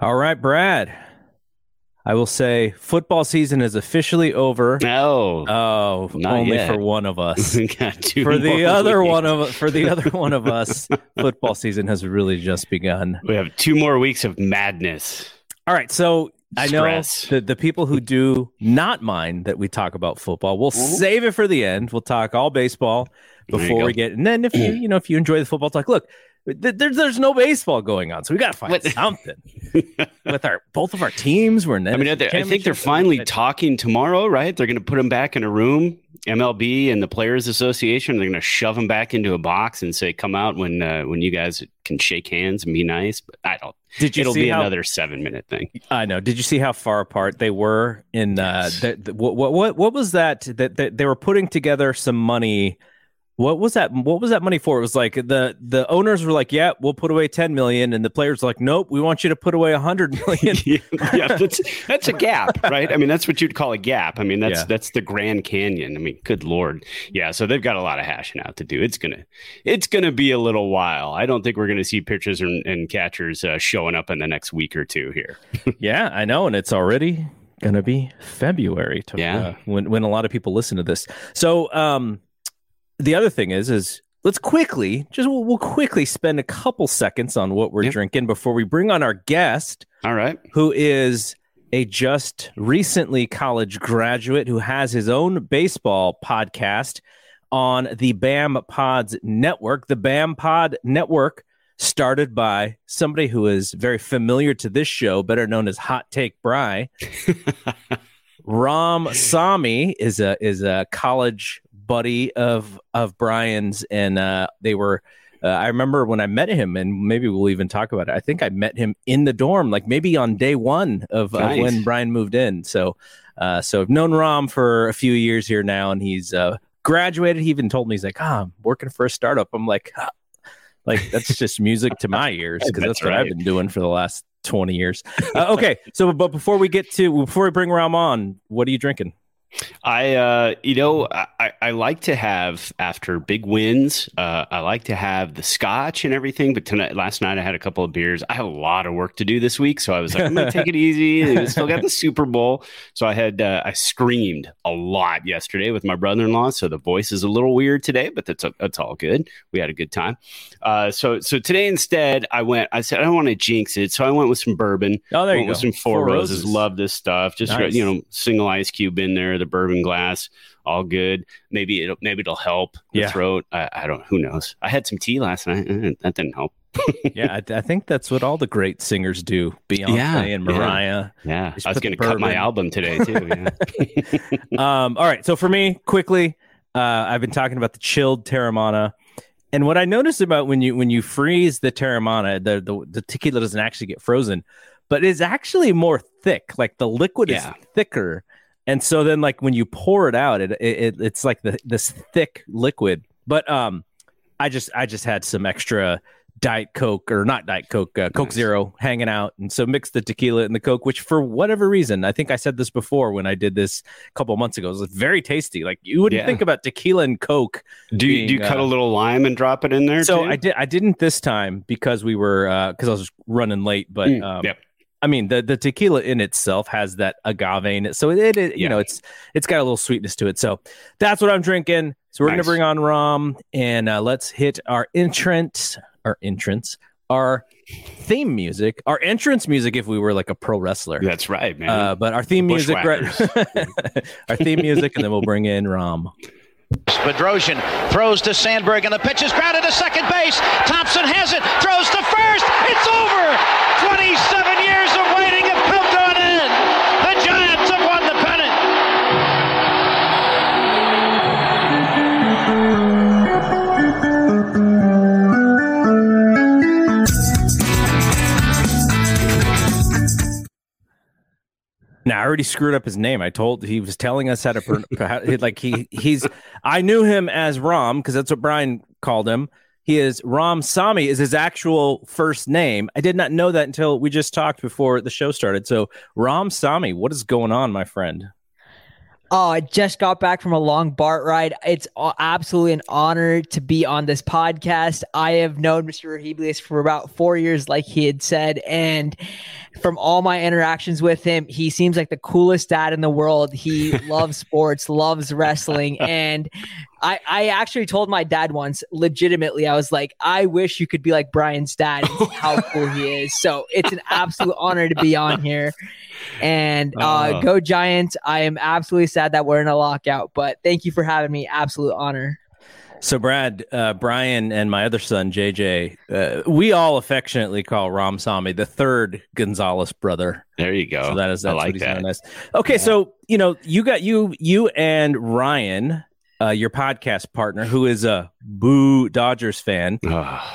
All right, Brad. I will say football season is officially over. No, Oh, Not only yet. for one of us. For the other weeks. one of for the other one of us, football season has really just begun. we have two more weeks of madness. All right, so I know the the people who do not mind that we talk about football, we'll Mhm. save it for the end. We'll talk all baseball before we get, and then if you you know if you enjoy the football talk, look, there's there's no baseball going on, so we got to find What? something with our both of our teams. We're in I mean, I think they're finally talking tomorrow, right? They're going to put them back in a room, MLB and the Players Association. They're going to shove them back into a box and say, "Come out when uh, when you guys can shake hands and be nice." But I don't. Did you It'll be how, another seven minute thing. I know. Did you see how far apart they were in uh Yes. the, the, what, what what what was that that, that they were putting together some money what was that what was that money for? It was like the the owners were like, "Yeah, we'll put away 10 million." And the players were like, "Nope, we want you to put away 100 million." yeah, that's that's a gap, right? I mean, that's what you'd call a gap. I mean, that's Yeah. that's the Grand Canyon. I mean, good lord, yeah. So they've got a lot of hashing out to do. It's gonna it's gonna be a little while. I don't think we're gonna see pitchers and, and catchers uh, showing up in the next week or two here. yeah, I know and it's already going to be February to, Yeah. uh, when when a lot of people listen to this. So, um the other thing is is let's quickly just we'll, we'll quickly spend a couple seconds on what we're Yep. drinking before we bring on our guest All right. who is a just recently college graduate who has his own baseball podcast on the BAM Pods network. The BAM Pod network started by somebody who is very familiar to this show, better known as Hot Take Bry. Ram Sami is a is a college buddy of of Brian's, and uh, they were. Uh, I remember when I met him, and maybe we'll even talk about it. I think I met him in the dorm, like maybe on day one of, of Nice. when Brian moved in. So, uh, so I've known Ram for a few years here now, and he's uh, graduated. He even told me he's like, "Ah, I'm working for a startup." I'm like, "Ah." like that's just music to my ears because that's, That's what I've been doing for the last twenty years. Uh, okay, so but before we get to before we bring Ram on, what are you drinking? I, uh, you know, I, I- like to have after big wins. Uh, I like to have the scotch and everything. But tonight, last night, I had a couple of beers. I have a lot of work to do this week, so I was like, I'm gonna take it easy. And still got the Super Bowl, so I had uh, I screamed a lot yesterday with my brother-in-law. So the voice is a little weird today, but that's that's all good. We had a good time. Uh, so so today instead, I went. I said I don't want to jinx it, so I went with some bourbon. Oh, there you go. with some Four, Roses. Love this stuff. Just Nice. you know, single ice cube in there, the bourbon glass, all good. Maybe it'll maybe it'll help the Yeah. throat. I, I don't. Who knows? I had some tea last night. Eh, That didn't help. yeah, I, I think that's what all the great singers do. Beyonce Yeah, and. Mariah. Yeah, Just I was going to cut my album today too. Yeah. Um, all right, so for me, quickly, uh, I've been talking about the chilled Teremana, and what I noticed about when you when you freeze the Teremana, the the, the tequila doesn't actually get frozen, but it's actually more thick. Like the liquid Yeah. is thicker, and so then like when you pour it out, it, it it's like the this thick liquid. But um, I just I just had some extra diet coke or not diet coke uh, coke Nice. zero hanging out and so mixed the tequila and the coke which for whatever reason i think i said this before when i did this a couple months ago it was very tasty like you wouldn't Yeah. think about tequila and coke do you, do you Being, cut uh, a little lime and drop it in there? so too? i did i didn't this time because we were uh because i was running late but Mm, um yep. I mean, the, the tequila in itself has that agave in it, so it, it you Yeah. know it's it's got a little sweetness to it. So that's what I'm drinking. So we're Nice. gonna bring on rum and uh, let's hit our entrance, our entrance, our theme music, our entrance music. If we were like a pro wrestler, That's right, man. uh, but our theme music, right? Our theme music, and then we'll bring in rum. Bedrosian throws to Sandberg, and the pitch is grounded to second base. Thompson has it, throws to first. It's over. 27 Now I already screwed up his name. I told he was telling us how to like he he's. I knew him as Rom because that's what Brian called him. He is Rom Sami is his actual first name. I did not know that until we just talked before the show started. So Rom Sami, what is going on, my friend? Oh, I just got back from a long BART ride. It's absolutely an honor to be on this podcast. I have known Mr. Rahiblius for about four years, like he had said. And from all my interactions with him, he seems like the coolest dad in the world. He loves sports, loves wrestling. And I, I actually told my dad once, legitimately, I was like, I wish you could be like Brian's dad, how cool he is. So it's an absolute honor to be on here. And uh, oh. go Giants. I am absolutely sad that we're in a lockout, but thank you for having me. Absolute honor. So, Brad, uh, Brian, and my other son, JJ, uh, we all affectionately call Ram Sami the third Gonzalez brother. There you go. So that is that's I like what he's that. known. Okay, yeah. so you know, you got you you and Ryan uh, your podcast partner, who is a boo Dodgers fan.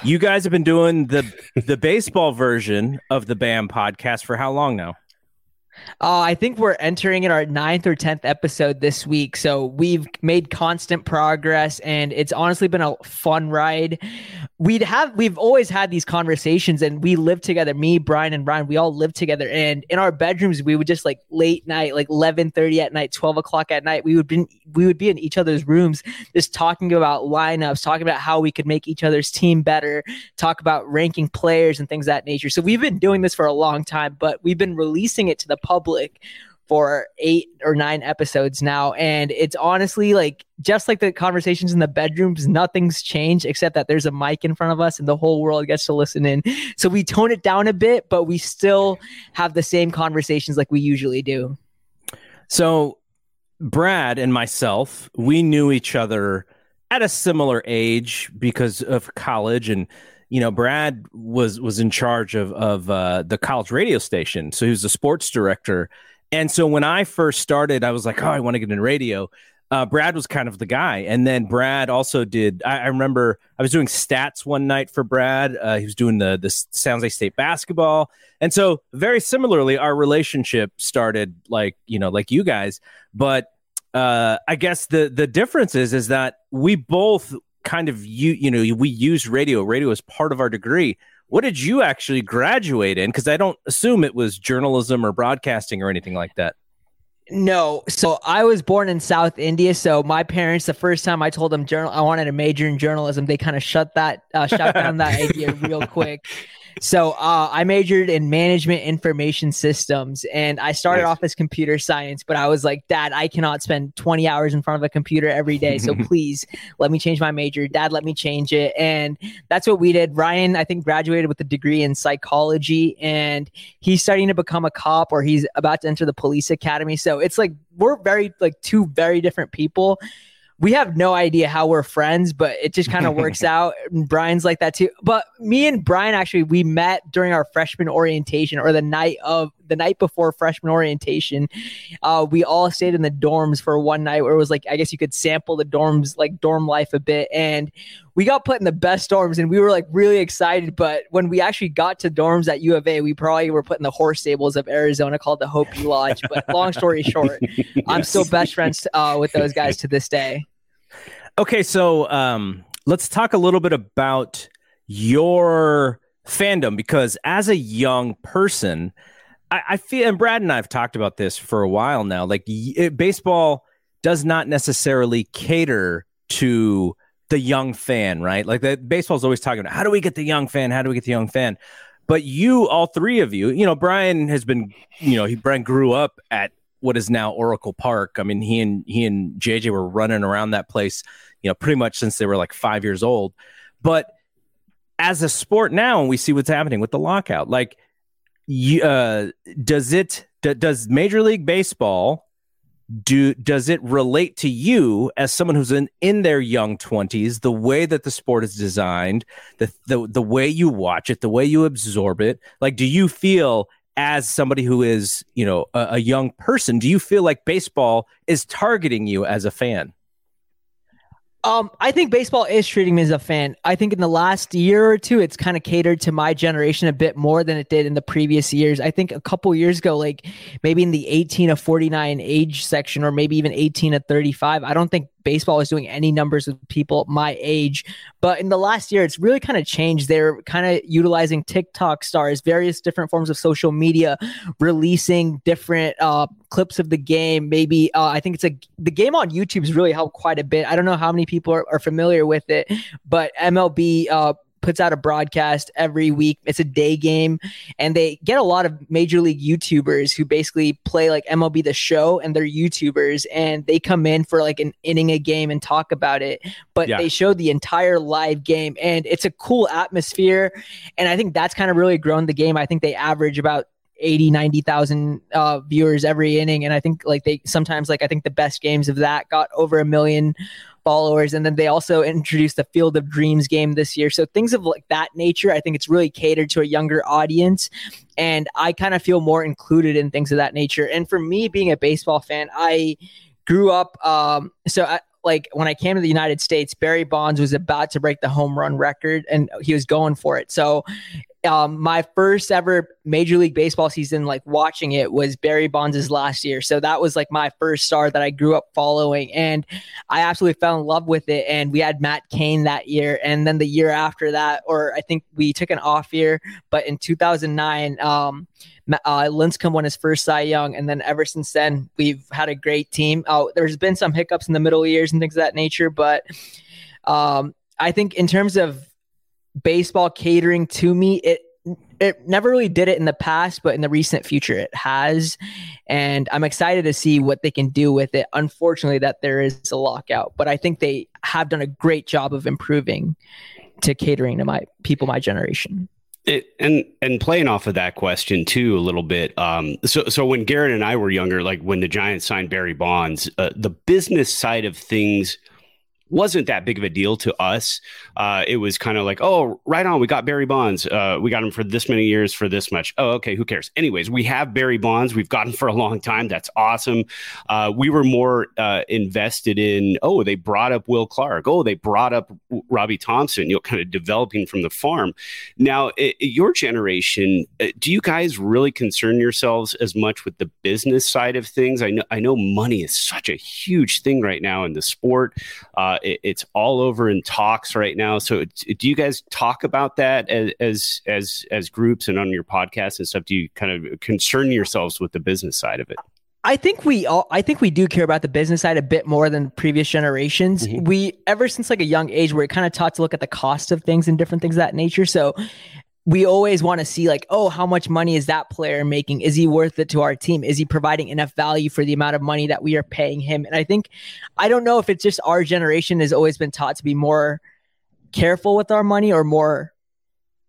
you guys have been doing the the baseball version of the BAM podcast for how long now? Uh, I think we're entering in our ninth or tenth episode this week, so we've made constant progress, and it's honestly been a fun ride. We'd have we've always had these conversations, and we live together. Me, Brian, and Brian, we all live together, and in our bedrooms, we would just like late night, like eleven thirty at night, twelve o'clock at night, we would be we would be in each other's rooms, just talking about lineups, talking about how we could make each other's team better, talk about ranking players and things that nature. So we've been doing this for a long time, but we've been releasing it to the public for eight or nine episodes now. And it's honestly like just like the conversations in the bedrooms, nothing's changed except that there's a mic in front of us and the whole world gets to listen in. So we tone it down a bit, but we still have the same conversations like we usually do. So Brad and myself, we knew each other at a similar age because of college and you know, Brad was was in charge of of uh, the college radio station, so he was the sports director. And so when I first started, I was like, oh, I want to get in radio. Uh, Brad was kind of the guy, and then Brad also did. I, I remember I was doing stats one night for Brad. Uh, he was doing the the Jose State basketball, and so very similarly, our relationship started like you know like you guys. But uh, I guess the the difference is is that we both kind of you you know we use radio radio is part of our degree. What did you actually graduate in? Because i don't assume it was journalism or broadcasting or anything like that. No. So i was born in south india. So my parents the first time i told them journal i wanted a major in journalism they kind of shut that uh, shut down that idea real quick so uh, I majored in management information systems, and I started nice. off as computer science. But I was like, Dad, I cannot spend 20 hours in front of a computer every day. So please let me change my major. Dad, let me change it, and that's what we did. Ryan, I think, graduated with a degree in psychology, and he's starting to become a cop, or he's about to enter the police academy. So it's like we're very like two very different people we have no idea how we're friends, but it just kind of works out. And Brian's like that too. But me and Brian actually we met during our freshman orientation or the night of the night before freshman orientation. Uh, we all stayed in the dorms for one night where it was like I guess you could sample the dorms like dorm life a bit and we got put in the best dorms and we were like really excited. But when we actually got to dorms at U of A, we probably were put in the horse stables of Arizona called the Hopi Lodge. But long story short, yes. I'm still best friends uh, with those guys to this day. Okay, so um, let's talk a little bit about your fandom because as a young person, I, I feel, and Brad and I have talked about this for a while now. Like it, baseball does not necessarily cater to the young fan, right? Like that baseball's always talking about how do we get the young fan? How do we get the young fan? But you, all three of you, you know, Brian has been, you know, he Brian grew up at what is now Oracle Park. I mean, he and he and JJ were running around that place, you know, pretty much since they were like five years old. But as a sport now, and we see what's happening with the lockout, like, you, uh, does it d- does Major League Baseball do does it relate to you as someone who's in in their young 20s the way that the sport is designed the the, the way you watch it the way you absorb it like do you feel as somebody who is, you know, a, a, young person, do you feel like baseball is targeting you as a fan? Um, I think baseball is treating me as a fan. I think in the last year or two, it's kind of catered to my generation a bit more than it did in the previous years. I think a couple years ago, like maybe in the 18 to 49 age section, or maybe even 18 to 35, I don't think baseball is doing any numbers with people my age. But in the last year, it's really kind of changed. They're kind of utilizing TikTok stars, various different forms of social media, releasing different uh, clips of the game. Maybe uh, I think it's a the game on YouTube has really helped quite a bit. I don't know how many people are, are familiar with it, but MLB uh, puts out a broadcast every week. It's a day game, and they get a lot of major league YouTubers who basically play like MLB the show, and they're YouTubers, and they come in for like an inning a game and talk about it. But yeah. they show the entire live game, and it's a cool atmosphere. And I think that's kind of really grown the game. I think they average about 80 90,000 uh, viewers every inning and I think like they sometimes like I think the best games of that got over a million followers. And then they also introduced the Field of Dreams game this year. So things of like that nature, I think it's really catered to a younger audience. And I kind of feel more included in things of that nature. And for me, being a baseball fan, I grew up. Um, so I, like when I came to the United States, Barry Bonds was about to break the home run record and he was going for it. So um, my first ever Major League Baseball season, like watching it, was Barry Bonds' last year. So that was like my first star that I grew up following, and I absolutely fell in love with it. And we had Matt Cain that year, and then the year after that, or I think we took an off year, but in 2009, um, uh, Lincecum won his first Cy Young, and then ever since then, we've had a great team. Oh, there's been some hiccups in the middle years and things of that nature, but um, I think in terms of baseball catering to me. It it never really did it in the past, but in the recent future it has. And I'm excited to see what they can do with it. Unfortunately, that there is a lockout, but I think they have done a great job of improving to catering to my people, my generation. It, and and playing off of that question too a little bit. Um, so so when Garrett and I were younger, like when the Giants signed Barry Bonds, uh, the business side of things wasn't that big of a deal to us. Uh, it was kind of like, oh, right on, we got Barry Bonds. Uh, we got him for this many years for this much. Oh, okay, who cares? Anyways, we have Barry Bonds. We've gotten for a long time. That's awesome. Uh, we were more uh, invested in, oh, they brought up Will Clark. Oh, they brought up Robbie Thompson, you know, kind of developing from the farm. Now, it, your generation, uh, do you guys really concern yourselves as much with the business side of things? I know, I know money is such a huge thing right now in the sport. It, it's all over in talks right now. So, do you guys talk about that as as as, as groups and on your podcast and stuff? Do you kind of concern yourselves with the business side of it? I think we all I think we do care about the business side a bit more than previous generations. Mm-hmm. We ever since like a young age we're kind of taught to look at the cost of things and different things that nature. So we always want to see like, oh, how much money is that player making? Is he worth it to our team? Is he providing enough value for the amount of money that we are paying him? And I think I don't know if it's just our generation has always been taught to be more careful with our money or more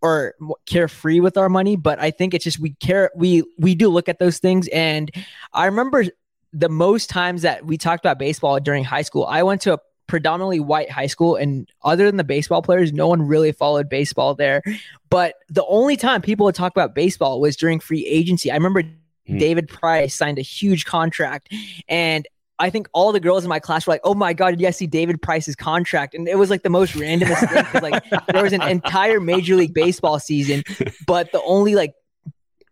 or carefree with our money, but I think it's just we care we we do look at those things and I remember the most times that we talked about baseball during high school, I went to a predominantly white high school and other than the baseball players no one really followed baseball there but the only time people would talk about baseball was during free agency i remember mm. david price signed a huge contract and I think all the girls in my class were like, "Oh my god, did you guys see David Price's contract?" And it was like the most randomest thing like there was an entire Major League Baseball season, but the only like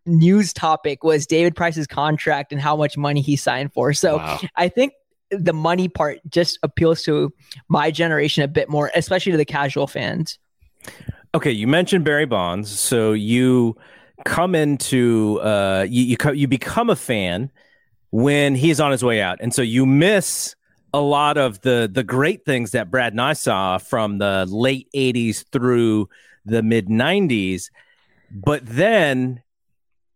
news topic was David Price's contract and how much money he signed for. So wow. I think the money part just appeals to my generation a bit more, especially to the casual fans. Okay, you mentioned Barry Bonds, so you come into uh, you you, co- you become a fan when he's on his way out, and so you miss a lot of the the great things that Brad and I saw from the late '80s through the mid '90s. But then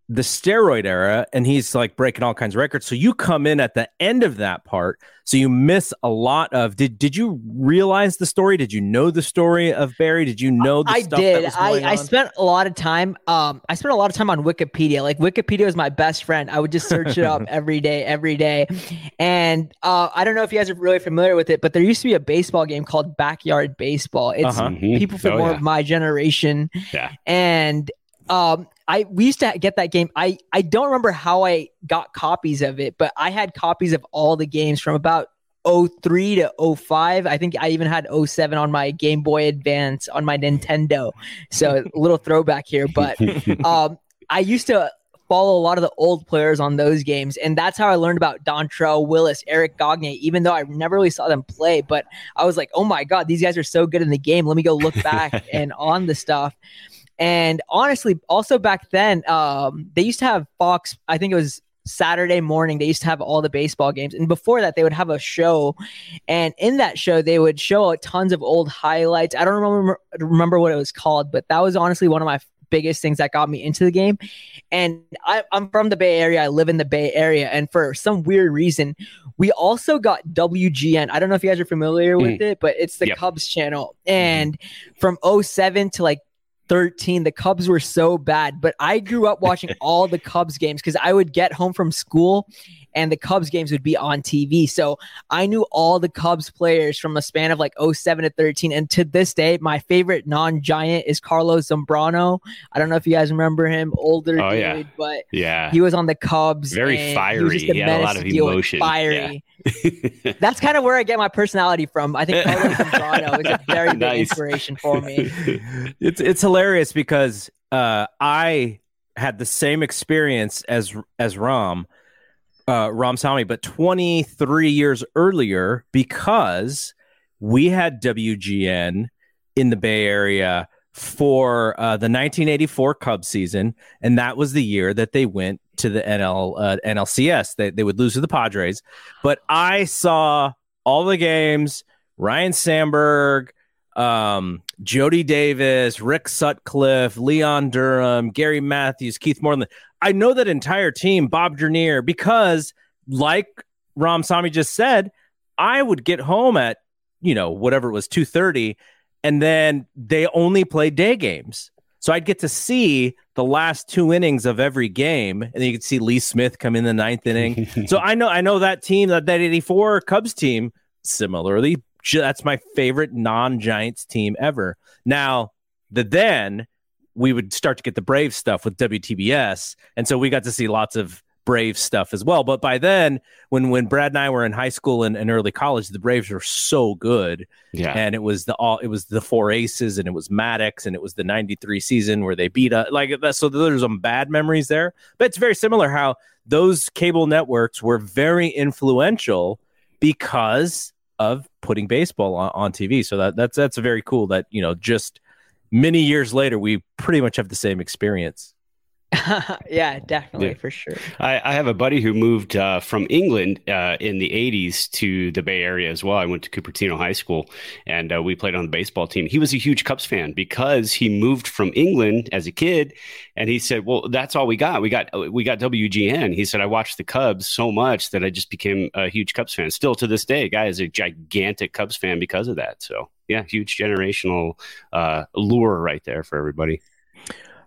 the steroid era and he's like breaking all kinds of records. So you come in at the end of that part so you miss a lot of did did you realize the story? Did you know the story of barry? Did you know the i did. I, I spent a lot of time um i spent a lot of time on wikipedia. Like wikipedia was my best friend. I would just search it up every day every day. And uh i don't know if you guys are really familiar with it but there used to be a baseball game called backyard baseball. It's uh-huh. people from oh, more yeah. of my generation. Yeah. And um I we used to get that game. I I don't remember how I got copies of it, but I had copies of all the games from about 03 to 05. I think I even had 07 on my Game Boy Advance on my Nintendo. So a little throwback here, but um I used to follow a lot of the old players on those games, and that's how I learned about Dontrelle Willis, Eric Gagne. Even though I never really saw them play, but I was like, oh my god, these guys are so good in the game. Let me go look back and on the stuff. And honestly, also back then, um, they used to have Fox. I think it was Saturday morning. They used to have all the baseball games, and before that, they would have a show, and in that show, they would show tons of old highlights. I don't remember remember what it was called, but that was honestly one of my biggest things that got me into the game. And I, I'm from the Bay Area. I live in the Bay Area. And for some weird reason, we also got WGN. I don't know if you guys are familiar with mm. it, but it's the yep. Cubs channel. And mm-hmm. from 07 to like 13 the cubs were so bad but i grew up watching all the cubs games because i would get home from school and the cubs games would be on tv so i knew all the cubs players from a span of like 07 to 13 and to this day my favorite non-giant is carlos zambrano. I don't know if you guys remember him older oh, dude yeah. but yeah. he was on the cubs very fiery. he, he had a lot of emotion. fiery. Yeah. that's kind of where i get my personality from. I think carlos zambrano is a very nice. big inspiration for me. It's it's hilarious because uh, I had the same experience as as Ram, uh, Ram Sami, but 23 years earlier because we had WGN in the Bay Area for uh, the 1984 Cubs season, and that was the year that they went to the NL uh, NLCS. They they would lose to the Padres, but I saw all the games. Ryne Sandberg, um, Jody Davis, Rick Sutcliffe, Leon Durham, Gary Matthews, Keith Moreland. I know that entire team, Bob Dernier, because like Ram Sami just said, I would get home at, you know, whatever it was, 2.30, and then they only play day games. So I'd get to see the last two innings of every game, and then you could see Lee Smith come in the ninth inning. so I know I know that team, that, that 84 Cubs team, similarly that's my favorite non-Giants team ever. Now, the then we would start to get the Brave stuff with WTBS, and so we got to see lots of Brave stuff as well. But by then, when when Brad and I were in high school and, and early college, the Braves were so good. Yeah. And it was the all it was the four aces and it was Maddux and it was the 93 season where they beat us like that. So there's some bad memories there. But it's very similar how those cable networks were very influential because of putting baseball on, on TV. So that that's that's very cool that you know just many years later we pretty much have the same experience. yeah, definitely yeah. for sure. I, I, have a buddy who moved uh, from England uh, in the '80s to the Bay Area as well. I went to Cupertino High School, and uh, we played on the baseball team. He was a huge Cubs fan because he moved from England as a kid, and he said, "Well, that's all we got. We got we got WGN." He said, "I watched the Cubs so much that I just became a huge Cubs fan. Still to this day, guy is a gigantic Cubs fan because of that. So, yeah, huge generational uh, lure right there for everybody."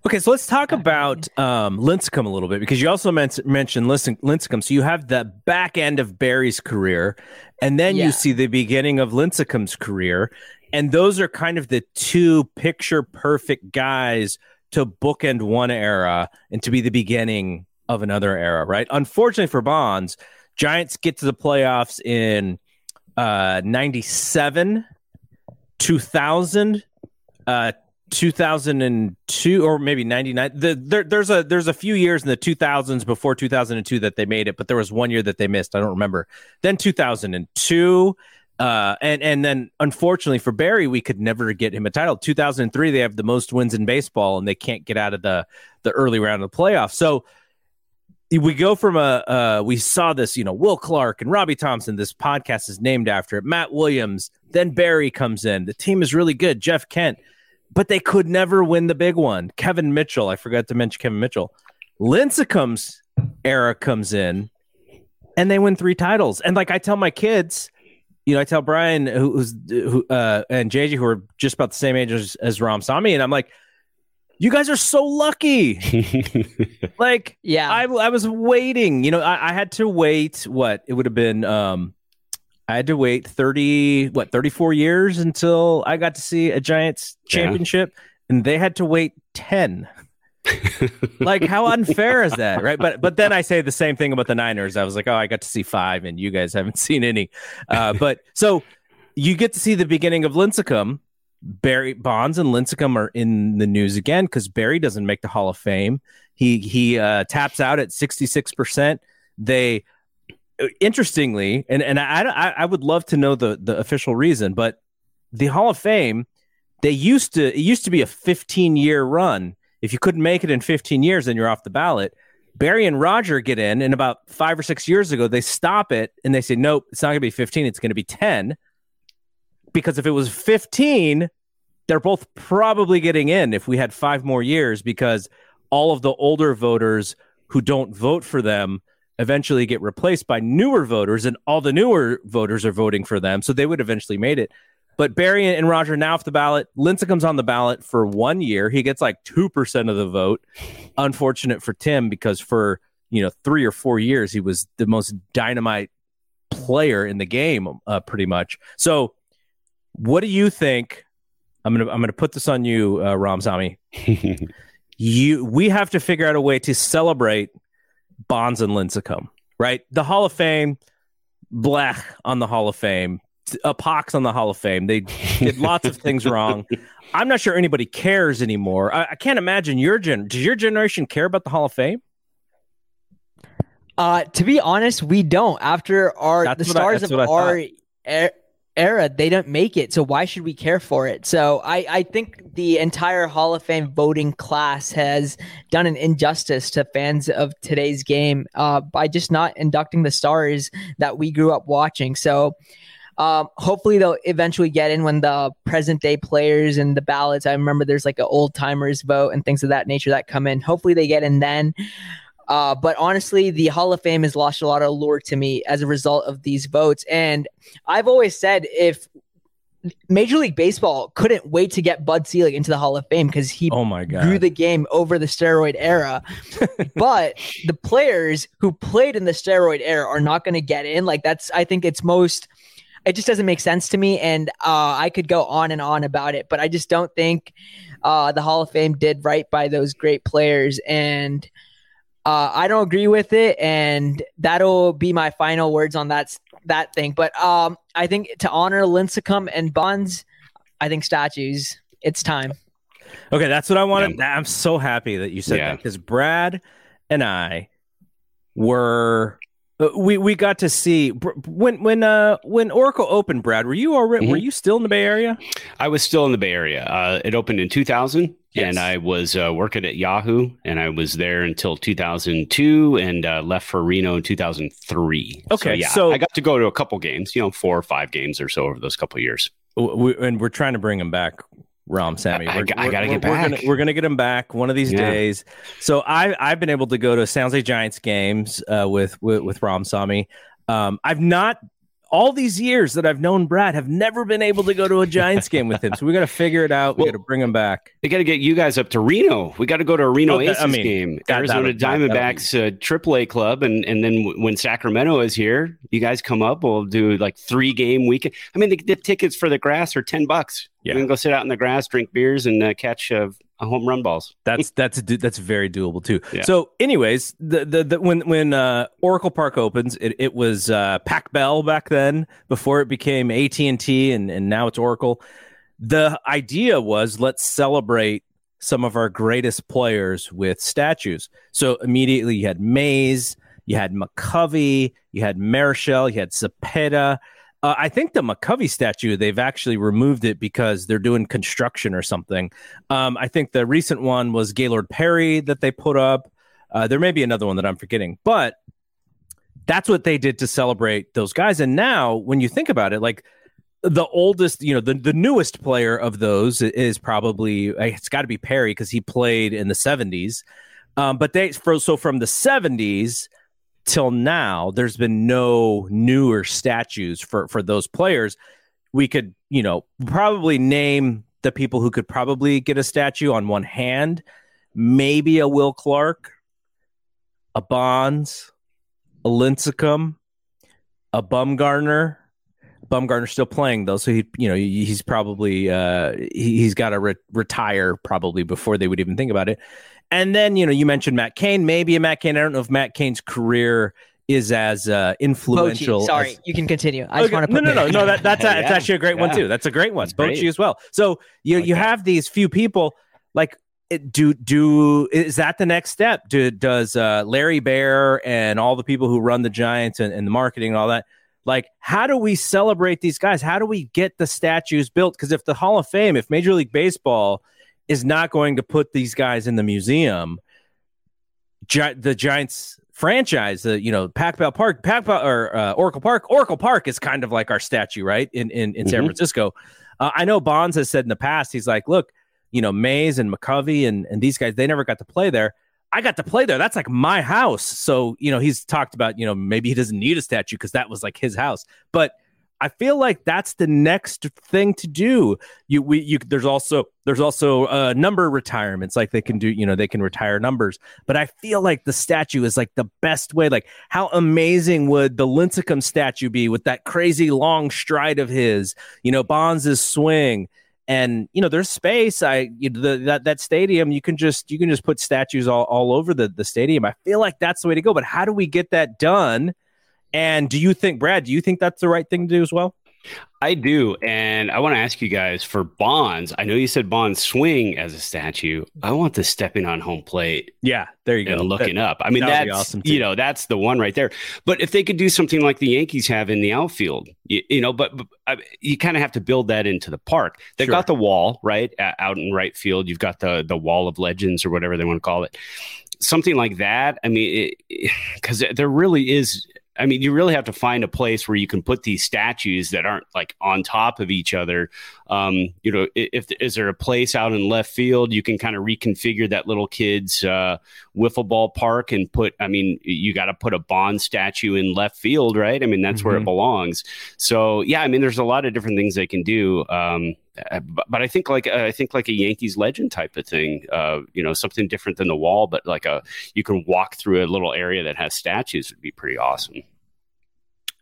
Okay, so let's talk about um, Lincecum a little bit because you also men- mentioned Lincecum. So you have the back end of Barry's career, and then yeah. you see the beginning of Lincecum's career, and those are kind of the two picture perfect guys to bookend one era and to be the beginning of another era, right? Unfortunately for Bonds, Giants get to the playoffs in uh, 97, 2000, uh, 2002 or maybe 99 the, there, there's a there's a few years in the 2000s before 2002 that they made it but there was one year that they missed i don't remember then 2002 uh, and and then unfortunately for Barry, we could never get him a title. 2003, they have the most wins in baseball, and they can't get out of the the early round of the playoffs. So we go from a uh, we saw this, you know, Will Clark and Robbie Thompson. This podcast is named after it. Matt Williams. Then Barry comes in. The team is really good. Jeff Kent but they could never win the big one. Kevin Mitchell, I forgot to mention Kevin Mitchell. Lincecum's era comes in and they win three titles. And like I tell my kids, you know, I tell Brian who's who uh, and JJ who are just about the same age as, as Ram Sami, and I'm like, you guys are so lucky. like, yeah, I, I was waiting. You know, I, I had to wait. What it would have been um I had to wait 30, what, 34 years until I got to see a Giants championship, yeah. and they had to wait 10. like how unfair is that right but but then i say the same thing about the niners i was like oh i got to see five and you guys haven't seen any uh, but so you get to see the beginning of lincecum Barry Bonds and Lincecum are in the news again because Barry doesn't make the Hall of Fame. He he uh, taps out at sixty six percent. They interestingly, and and I, I I would love to know the the official reason, but the Hall of Fame they used to it used to be a fifteen year run. If you couldn't make it in fifteen years, then you're off the ballot. Barry and Roger get in, and about five or six years ago, they stop it and they say, nope, it's not going to be 15, it's going to be 10. Because if it was 15, they're both probably getting in if we had five more years, because all of the older voters who don't vote for them eventually get replaced by newer voters, and all the newer voters are voting for them. So they would eventually made it. But Barry and Roger now off the ballot. Lincecum's on the ballot for one year. He gets like 2% of the vote. Unfortunate for Tim because for, you know, three or four years, he was the most dynamite player in the game, uh, pretty much. So what do you think? I'm going to, I'm to put this on you, uh, Ramsami. you, we have to figure out a way to celebrate Bonds and Lincecum, right? The Hall of Fame, black on the Hall of Fame a pox on the Hall of Fame. They did lots of things wrong. I'm not sure anybody cares anymore. I, I, can't imagine your gen. Does your generation care about the Hall of Fame? Uh, to be honest, we don't. After our that's the stars I, of our era, they don't make it. So why should we care for it? So I, I think the entire Hall of Fame voting class has done an injustice to fans of today's game uh, by just not inducting the stars that we grew up watching. So um, hopefully they'll eventually get in when the present day players and the ballots. I remember there's like an old timers vote and things of that nature that come in. Hopefully they get in then. Uh, but honestly, the Hall of Fame has lost a lot of allure to me as a result of these votes. And I've always said if Major League Baseball couldn't wait to get Bud Selig into the Hall of Fame because he oh my God. grew the game over the steroid era. but the players who played in the steroid era are not going to get in. Like that's, I think it's most it just doesn't make sense to me. And uh, I could go on and on about it, but I just don't think uh, the Hall of Fame did right by those great players. And uh, I don't agree with it. And that'll be my final words on that that thing. But um, I think to honor Lincecum and Bonds, I think statues. It's time. Okay, that's what I wanted. Yeah. I'm so happy that you said yeah. that because Brad and I were uh, we we got to see when when uh when Oracle opened. Brad, were you already mm-hmm. were you still in the Bay Area? I was still in the Bay Area. Uh, it opened in 2000, yes. and I was uh, working at Yahoo, and I was there until 2002, and uh, left for Reno in 2003. Okay, so, yeah, so I got to go to a couple games, you know, four or five games or so over those couple years. We, and we're trying to bring him back Ram Sammy. I, I, I got to get back. We're gonna, we're gonna, get him back one of these yeah. days. So I I've been able to go to San Jose Giants games uh, with, with with Ram Sami. Um, I've not all these years that I've known Brad have never been able to go to a Giants game with him. So we got to figure it out. We well, got to bring him back. We got to get you guys up to Reno. We got to go to a Reno oh, Aces I mean, game, that, Arizona that, Diamondbacks uh, AAA club, and and then w- when Sacramento is here, you guys come up. We'll do like three game weekend. I mean, the, the tickets for the grass are ten bucks. Yeah. We can go sit out in the grass, drink beers, and uh, catch uh, home run balls. That's that's that's very doable too. Yeah. So, anyways, the, the, the when when uh, Oracle Park opens, it, it was uh, Pac Bell back then before it became AT and T, and and now it's Oracle. The idea was let's celebrate some of our greatest players with statues. So immediately you had Mays, you had McCovey, you had Marichal, you had Cepeda uh, I think the McCovey statue, they've actually removed it because they're doing construction or something. Um, I think the recent one was Gaylord Perry that they put up. Uh, there may be another one that I'm forgetting, but that's what they did to celebrate those guys. And now, when you think about it, like the oldest, you know, the, the newest player of those is probably, it's got to be Perry because he played in the 70s. Um, but they, for, so from the 70s, till now, there's been no newer statues for for those players. We could, you know, probably name the people who could probably get a statue on one hand. Maybe a Will Clark, a Bonds, a Lincecum, a Bumgarner. Bumgarner's still playing though, so he, you know, he's probably uh, he, has got to re- retire probably before they would even think about it. And then, you know, you mentioned Matt Cain, maybe a Matt Cain. I don't know if Matt Cain's career is as uh, influential. Bochy, sorry, as, you can continue. I just Okay, want to no, put no, no, no. That, that's, Yeah, that's actually a great one too. That's a great one. Great. Bochy as well. So you you have these few people like do do is that the next step? Do does uh, Larry Baer and all the people who run the Giants and, and the marketing and all that? Like, how do we celebrate these guys? How do we get the statues built? Because if the Hall of Fame, if Major League Baseball is not going to put these guys in the museum, Gi- the Giants franchise, the you know Pac Bell Park, Pac Bell or uh, Oracle Park, Oracle Park is kind of like our statue, right? In in, in San Mhm. Francisco, uh, I know Bonds has said in the past, he's like, look, you know Mays and McCovey and and these guys, they never got to play there. I got to play there. That's like my house. So you know he's talked about you know maybe he doesn't need a statue because that was like his house, but. I feel like that's the next thing to do. You, we, you. There's also there's also uh, number retirements. Like they can do, you know, they can retire numbers. But I feel like the statue is like the best way. Like how amazing would the Lincecum statue be with that crazy long stride of his? You know, Bonds' swing, and you know, there's space. I you, the, that that stadium, you can just you can just put statues all, all over the the stadium. I feel like that's the way to go. But how do we get that done? And do you think, Brad? Do you think that's the right thing to do as well? I do. And I want to ask you guys for Bonds. I know you said Bonds swing as a statue. I want the stepping on home plate Yeah, there you and go. looking up. I mean, that that's awesome, too. you know that's the one right there. But if they could do something like the Yankees have in the outfield, you, you know, but, but I, you kind of have to build that into the park. They've Sure. got the wall right uh, out in right field. You've got the the wall of legends or whatever they want to call it. Something like that. I mean, because there really is. I mean, you really have to find a place where you can put these statues that aren't like on top of each other. Um, you know, if is there a place out in left field you can kind of reconfigure that little kid's uh, wiffle ball park and put? I mean, you got to put a Bond statue in left field, right? I mean, that's where Mhm. it belongs. So yeah, I mean, there's a lot of different things they can do. Um, uh, but, but I think like uh, I think like a Yankees legend type of thing, uh, you know, something different than the wall, but like a you can walk through a little area that has statues would be pretty awesome.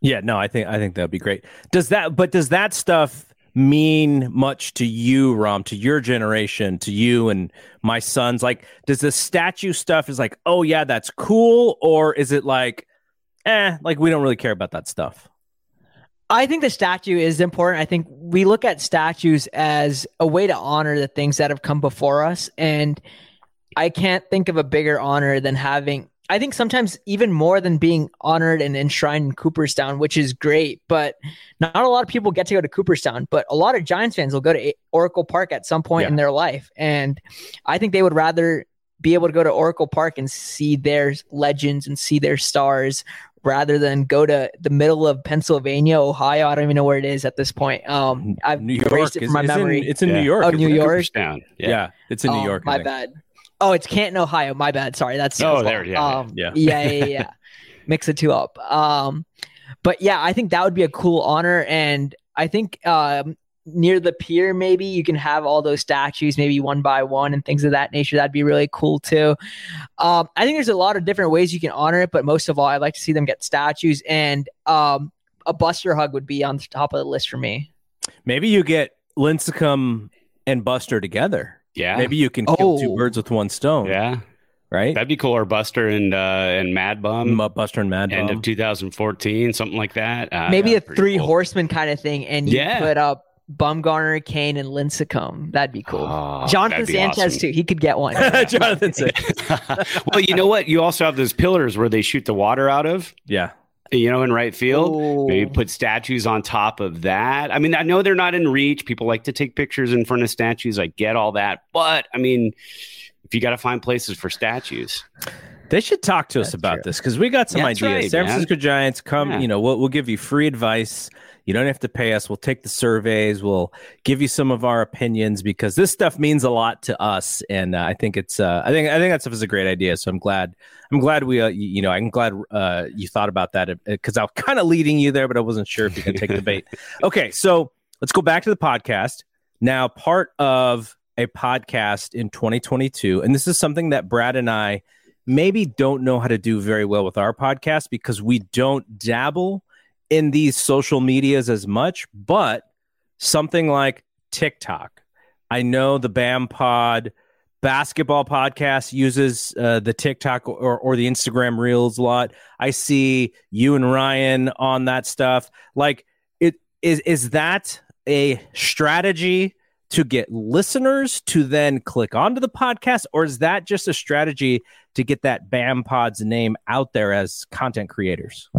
Yeah, no, I think I think that'd be great. Does that but does that stuff mean much to you, Rom, to your generation, to you and my sons? Like, does the statue stuff is like, oh yeah, that's cool, or is it like, eh, like we don't really care about that stuff? I think the statue is important. I think we look at statues as a way to honor the things that have come before us. And I can't think of a bigger honor than having, I think sometimes even more than being honored and enshrined in Cooperstown, which is great. But not a lot of people get to go to Cooperstown, but a lot of Giants fans will go to Oracle Park at some point Yeah. in their life. And I think they would rather be able to go to Oracle Park and see their legends and see their stars rather than go to the middle of Pennsylvania, Ohio. I don't even know where it is at this point. Um, I've New York erased it is- from my it's in- memory. it's in Yeah. New York. Oh, New York. Cooperstown. Yeah. it's in New Oh, York. I My bad. Oh, it's Canton, Ohio. My bad. Sorry, that's Oh, Sales there, yeah, Um, yeah. yeah, yeah, yeah, yeah. Mix the two up. Um, but yeah, I think that would be a cool honor, and I think um, near the pier, maybe you can have all those statues, maybe one by one, and things of that nature. That'd be really cool too. Um, I think there's a lot of different ways you can honor it, but most of all, I'd like to see them get statues, and um, a Buster hug would be on the top of the list for me. Maybe you get Lincecum and Buster together. Yeah. Maybe you can kill two Oh. birds with one stone. Yeah. Right. That'd be cool. Or Buster and uh, and Mad Bum. Buster and Mad Bum. End of 2014, something like that. Uh, maybe a three cool. horsemen kind of thing, and you Yeah. put up Bumgarner, Cain, and Lincecum. That'd be cool. Oh, Jonathan be Sanchez awesome. too. He could get one. Jonathan said. well, you know what? You also have those pillars where they shoot the water out of, Yeah. You know, in right field. Ooh. Maybe put statues on top of that. I mean, I know they're not in reach. People like to take pictures in front of statues. I get all that. But I mean, if you got to find places for statues, They should talk to us That's about true. this because we got some That's ideas. right, San man. Francisco Giants, come, Yeah. you know, we'll, we'll give you free advice. You don't have to pay us. We'll take the surveys. We'll give you some of our opinions because this stuff means a lot to us, and uh, I think it's. Uh, I think I think that stuff is a great idea. So I'm glad. I'm glad we. Uh, you, know, I'm glad uh, you thought about that because I was kind of leading you there, but I wasn't sure if you could take the bait. Okay, so let's go back to the podcast now. Part of a podcast in 2022, and this is something that Brad and I maybe don't know how to do very well with our podcast because we don't dabble in these social medias as much, but something like TikTok. I know the BAM pod basketball podcast uses uh, the TikTok or, or the Instagram Reels a lot. I see you and Ryan on that stuff. Like, it is is that a strategy to get listeners to then click onto the podcast, or is that just a strategy to get that BAM Pod's name out there as content creators?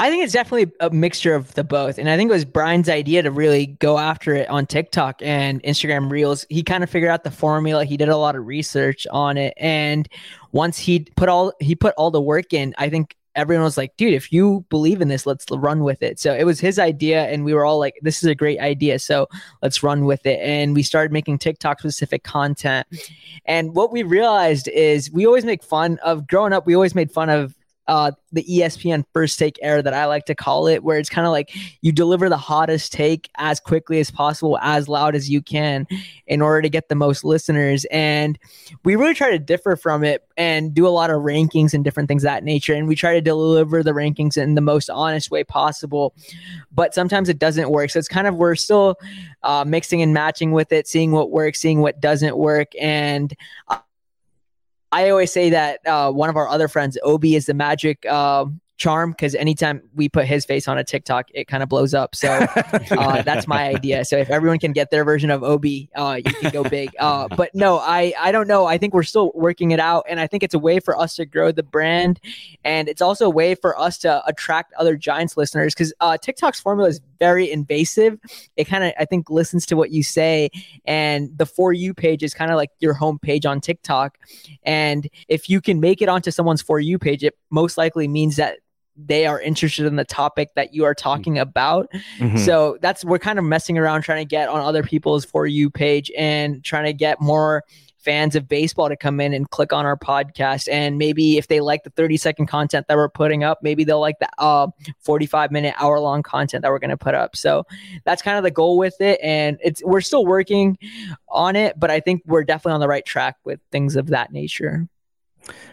I think it's definitely a mixture of the both. And I think it was Brian's idea to really go after it on TikTok and Instagram Reels. He kind of figured out the formula. He did a lot of research on it. And once he put all he put all the work in, I think everyone was like, dude, if you believe in this, let's run with it. So it was his idea, and we were all like, this is a great idea. So let's run with it. And we started making TikTok specific content. And what we realized is we always make fun of growing up, we always made fun of uh, the ESPN first take era that I like to call it, where it's kind of like you deliver the hottest take as quickly as possible, as loud as you can, in order to get the most listeners. And we really try to differ from it and do a lot of rankings and different things that nature. And we try to deliver the rankings in the most honest way possible. But sometimes it doesn't work. So it's kind of we're still uh, mixing and matching with it, seeing what works, seeing what doesn't work, and. Uh, I always say that uh, one of our other friends, Obi, is the magic uh, charm because anytime we put his face on a TikTok, it kind of blows up. So uh, that's my idea. So if everyone can get their version of Obi, uh, you can go big. Uh, but no, I I don't know. I think we're still working it out, and I think it's a way for us to grow the brand, and it's also a way for us to attract other Giants listeners because uh, TikTok's formula is very invasive. It kind of I think listens to what you say, and the for you page is kind of like your home page on TikTok, and if you can make it onto someone's for you page, it most likely means that they are interested in the topic that you are talking about. Mm-hmm. So that's we're kind of messing around trying to get on other people's for you page and trying to get more fans of baseball to come in and click on our podcast and maybe if they like the 30 second content that we're putting up maybe they'll like the uh, 45 minute hour long content that we're going to put up so that's kind of the goal with it and it's we're still working on it but i think we're definitely on the right track with things of that nature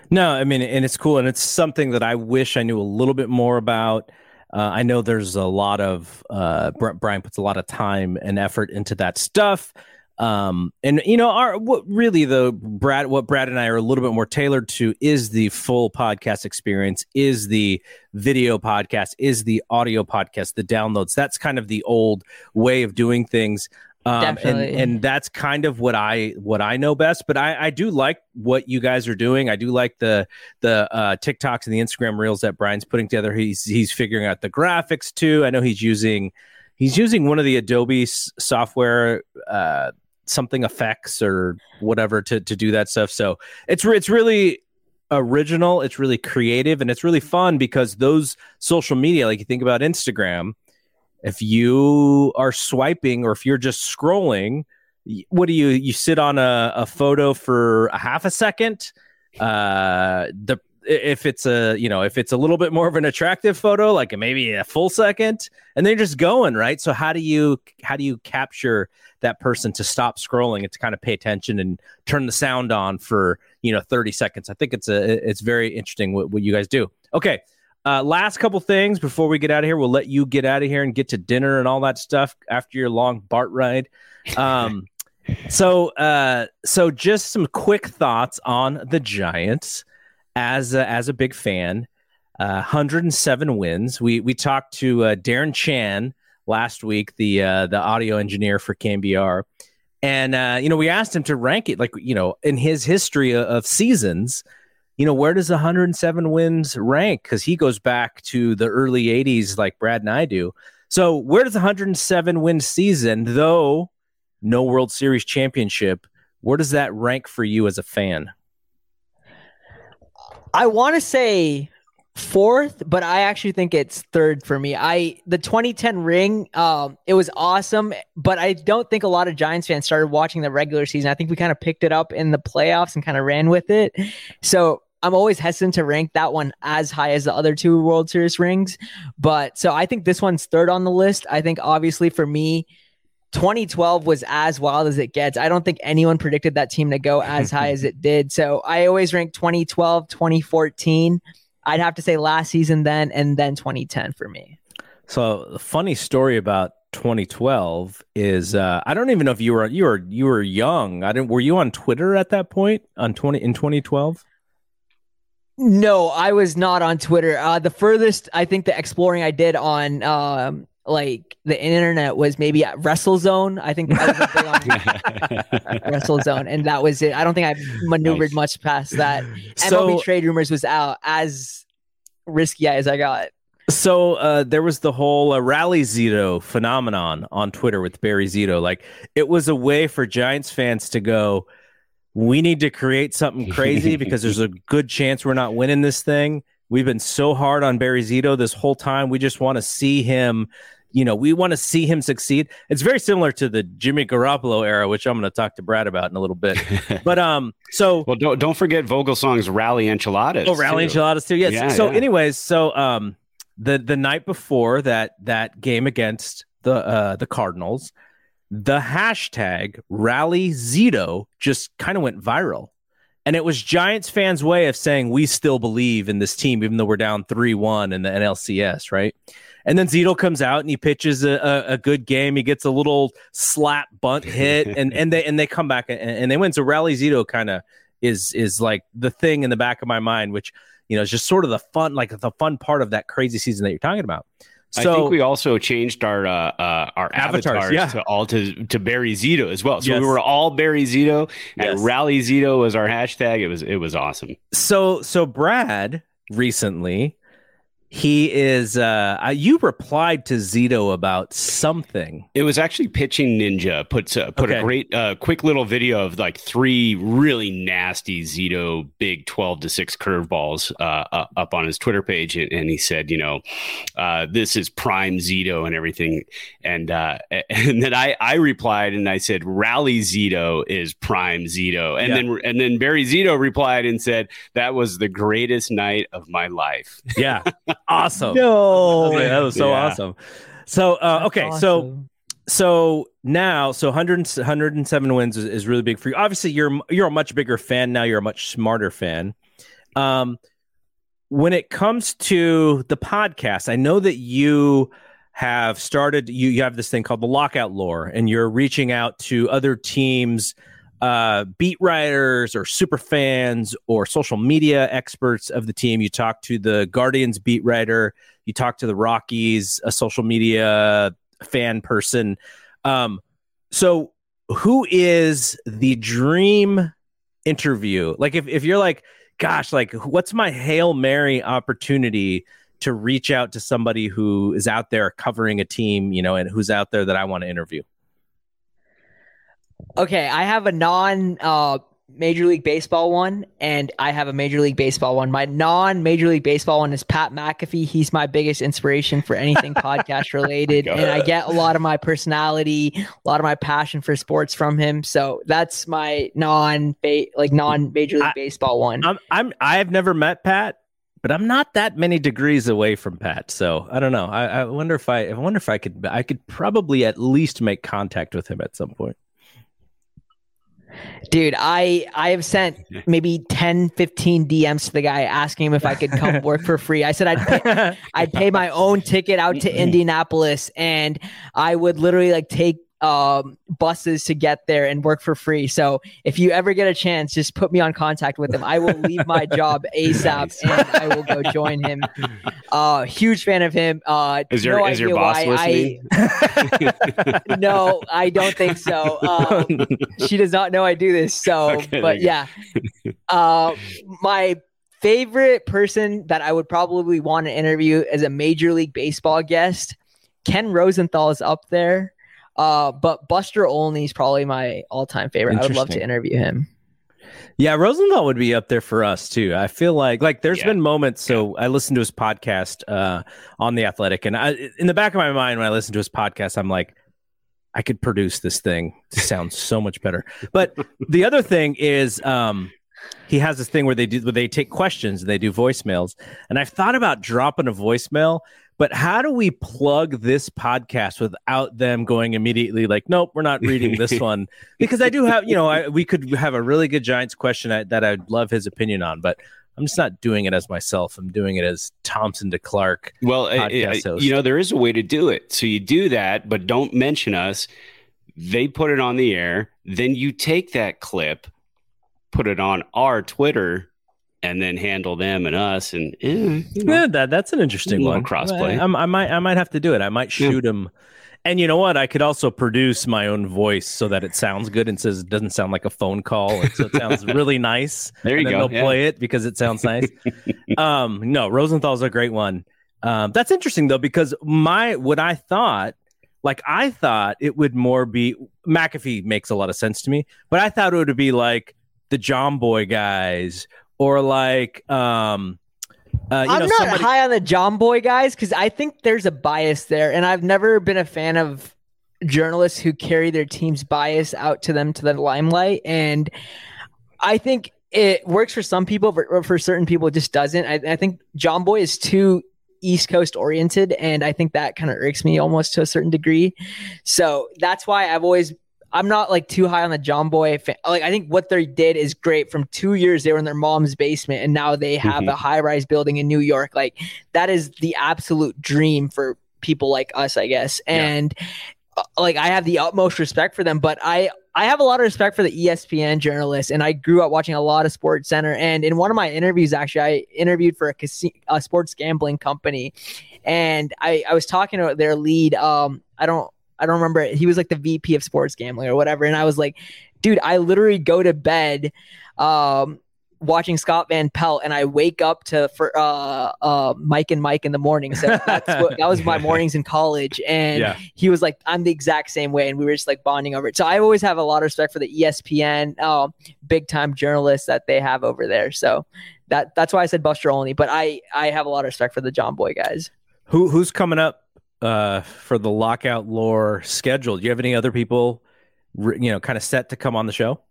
no, I mean, and it's cool, and it's something that I wish I knew a little bit more about. Uh, I know there's a lot of uh, Brian puts a lot of time and effort into that stuff. Um, and you know, our what really the Brad, what Brad and I are a little bit more tailored to is the full podcast experience, is the video podcast, is the audio podcast, the downloads. That's kind of the old way of doing things. Um, and, and that's kind of what I what I know best. But I, I do like what you guys are doing. I do like the the uh, TikToks and the Instagram reels that Brian's putting together. He's he's figuring out the graphics too. I know he's using he's using one of the Adobe software. Uh, something effects or whatever to to do that stuff so it's it's really original it's really creative and it's really fun because those social media like you think about instagram if you are swiping or if you're just scrolling, what do you you sit on a, a photo for a half a second? Uh, the if it's a you know if it's a little bit more of an attractive photo like maybe a full second and they're just going right? So how do you how do you capture that person to stop scrolling and to kind of pay attention and turn the sound on for you know 30 seconds? I think it's a it's very interesting what, what you guys do. Okay uh, last couple things before we get out of here. We'll let you get out of here and get to dinner and all that stuff after your long BART ride. Um, so, uh, so just some quick thoughts on the Giants as a, as a big fan. Uh, 107 wins. We we talked to uh, Darren Chan last week, the uh, the audio engineer for KNBR, and uh, you know we asked him to rank it like you know in his history of seasons you know, where does 107 wins rank? Because he goes back to the early 80s, like Brad and I do. So, where does 107 win season, though no World Series championship, where does that rank for you as a fan? I want to say fourth, but I actually think it's third for me. I the 2010 ring, um, it was awesome, but I don't think a lot of Giants fans started watching the regular season. I think we kind of picked it up in the playoffs and kind of ran with it. So I'm always hesitant to rank that one as high as the other two World Series rings. But so I think this one's third on the list. I think obviously for me, 2012 was as wild as it gets. I don't think anyone predicted that team to go as high as it did. So I always rank 2012, 2014. I'd have to say last season then and then 2010 for me. So, funny story about 2012 is uh, I don't even know if you were you were you were young. I didn't. Were you on Twitter at that point on 20 in 2012? No, I was not on Twitter. Uh, the furthest I think the exploring I did on um, like the internet was maybe at WrestleZone. I think WrestleZone, and that was it. I don't think I maneuvered nice. much past that. So, MLB trade rumors was out as risky as I got. So uh, there was the whole uh, rally Zito phenomenon on Twitter with Barry Zito. Like it was a way for Giants fans to go, we need to create something crazy because there's a good chance we're not winning this thing. We've been so hard on Barry Zito this whole time. We just want to see him you know, we want to see him succeed. It's very similar to the Jimmy Garoppolo era, which I'm going to talk to Brad about in a little bit. But um, so well, don't don't forget Vogelsong's Rally Enchiladas. Oh, Rally too. Enchiladas too. Yes. Yeah, so, yeah. anyways, so um, the the night before that that game against the uh the Cardinals, the hashtag Rally Zito just kind of went viral. And it was Giants fans' way of saying we still believe in this team, even though we're down 3 1 in the NLCS, right? And then Zito comes out and he pitches a, a, a, good game. He gets a little slap bunt hit, and, and they and they come back and, and they win. So Rally Zito kind of is is like the thing in the back of my mind, which you know is just sort of the fun, like the fun part of that crazy season that you're talking about. So, I think we also changed our uh, uh, our avatars, avatars yeah. to all to, to Barry Zito as well. So yes. we were all Barry Zito and yes. Rally Zito was our hashtag. It was it was awesome. So so Brad recently he is uh you replied to Zito about something. It was actually pitching ninja puts uh, put okay. a great uh quick little video of like three really nasty Zito big 12 to 6 curveballs uh up on his Twitter page and he said, you know, uh this is prime Zito and everything and uh and then I I replied and I said rally Zito is prime Zito and yeah. then and then Barry Zito replied and said that was the greatest night of my life. Yeah. awesome. No, that was, that was so yeah. awesome. So uh, okay, awesome. so so now so 100, 107 wins is, is, really big for you. Obviously, you're you're a much bigger fan now. You're a much smarter fan. Um, when it comes to the podcast, I know that you have started. You you have this thing called the Lockout Lore, and you're reaching out to other teams uh, beat writers or super fans or social media experts of the team. You talk to the Guardians beat writer, you talk to the Rockies, a social media fan person. Um, so, who is the dream interview? Like, if, if you're like, gosh, like, what's my Hail Mary opportunity to reach out to somebody who is out there covering a team, you know, and who's out there that I want to interview? Okay, I have a non uh, Major League Baseball one, and I have a Major League Baseball one. My non Major League Baseball one is Pat McAfee. He's my biggest inspiration for anything podcast related, and I get a lot of my personality, a lot of my passion for sports from him. So that's my non like non Major League I, Baseball one. I'm, I'm I've never met Pat, but I'm not that many degrees away from Pat. So I don't know. I, I wonder if I I wonder if I could I could probably at least make contact with him at some point. Dude, I I have sent maybe 10, 15 DMs to the guy asking him if I could come work for free. I said I'd pay, I'd pay my own ticket out to Indianapolis and I would literally like take um, buses to get there and work for free. So if you ever get a chance, just put me on contact with him. I will leave my job ASAP nice. and I will go join him. Uh, huge fan of him. Uh, is your no is your boss listening? I, no, I don't think so. Um, she does not know I do this. So, okay, but yeah, uh, my favorite person that I would probably want to interview as a Major League Baseball guest. Ken Rosenthal is up there. Uh, but Buster Olney is probably my all-time favorite. I would love to interview him. Yeah, Rosenthal would be up there for us too. I feel like like there's yeah. been moments. So I listened to his podcast uh, on the Athletic, and I, in the back of my mind when I listen to his podcast, I'm like, I could produce this thing to sound so much better. But the other thing is, um, he has this thing where they do where they take questions and they do voicemails, and I've thought about dropping a voicemail but how do we plug this podcast without them going immediately like, nope, we're not reading this one? Because I do have, you know, I, we could have a really good Giants question I, that I'd love his opinion on. But I'm just not doing it as myself. I'm doing it as Thompson to Clark. Well, I, you know, there is a way to do it. So you do that, but don't mention us. They put it on the air. Then you take that clip, put it on our Twitter, and then handle them and us. And eh, you know, Yeah, that that's an interesting one. crossplay. I, I might I might have to do it. I might Yeah. shoot him. And you know what? I could also produce my own voice so that it sounds good and says it doesn't sound like a phone call, and so it sounds really nice. There you go, They'll yeah. play it because it sounds nice. um, no, Rosenthal's a great one. Um, that's interesting though because my what I thought, like I thought it would more be McAfee makes a lot of sense to me, but I thought it would be like the Jomboy guys or like um, uh, you I'm know not somebody. high on the Jomboy guys because I think there's a bias there, and I've never been a fan of journalists who carry their team's bias out to them to the limelight. And I think it works for some people, but for certain people, it just doesn't. I, I think Jomboy is too East Coast oriented, and I think that kind of irks me almost to a certain degree. So that's why I've always I'm not like too high on the Jomboy. Fan. Like I think what they did is great. From two years they were in their mom's basement, and now they have Mhm. a high rise building in New York. Like that is the absolute dream for people like us, I guess. And uh, like I have the utmost respect for them, but I I have a lot of respect for the ESPN journalists, and I grew up watching a lot of Sports Center. And in one of my interviews, actually, I interviewed for a, casino, a sports gambling company, and I I was talking to their lead. Um, I don't I don't remember. He was like the VP of sports gambling or whatever, and I was like, dude, I literally go to bed. Um, watching Scott Van Pelt and I wake up to for uh uh Mike and Mike in the morning. So that's what that was my mornings in college. And Yeah. he was like, I'm the exact same way. And we were just like bonding over it. So I always have a lot of respect for the ESPN um big time journalists that they have over there. So that that's why I said Buster Olney. But I I have a lot of respect for the Jomboy guys. Who who's coming up uh, for the lockout lore schedule? Do you have any other people, you know, kind of set to come on the show?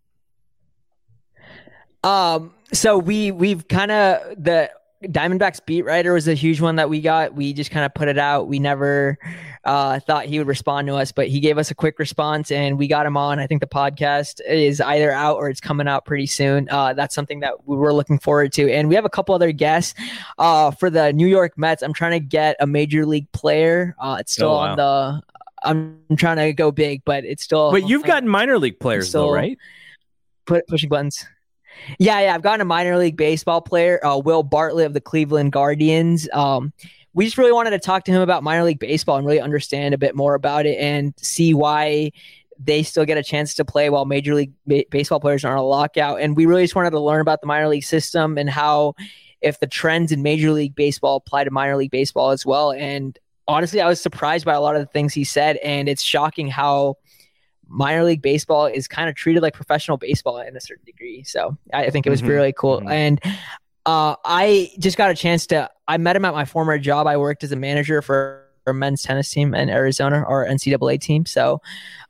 Um, so we we've kind of the Diamondbacks beat writer was a huge one that we got. We just kind of put it out. We never uh, thought he would respond to us, but he gave us a quick response and we got him on. I think the podcast is either out or it's coming out pretty soon. Uh, that's something that we were looking forward to. And we have a couple other guests uh, for the New York Mets. I'm trying to get a major league player. Uh, it's still Oh, on the. I'm trying to go big, but it's still. But you've gotten minor league players though, So- right? put pushing buttons. Yeah, yeah. I've gotten a minor league baseball player, uh, Will Bartlett of the Cleveland Guardians. Um, we just really wanted to talk to him about minor league baseball and really understand a bit more about it and see why they still get a chance to play while major league ba- baseball players are on a lockout. And we really just wanted to learn about the minor league system and how if the trends in major league baseball apply to minor league baseball as well. And honestly, I was surprised by a lot of the things he said, and it's shocking how minor league baseball is kind of treated like professional baseball in a certain degree. So I think it was Mhm, really cool. mhm. And uh, I just got a chance to. I met him at my former job. I worked as a manager for a men's tennis team in Arizona, our NCAA team. So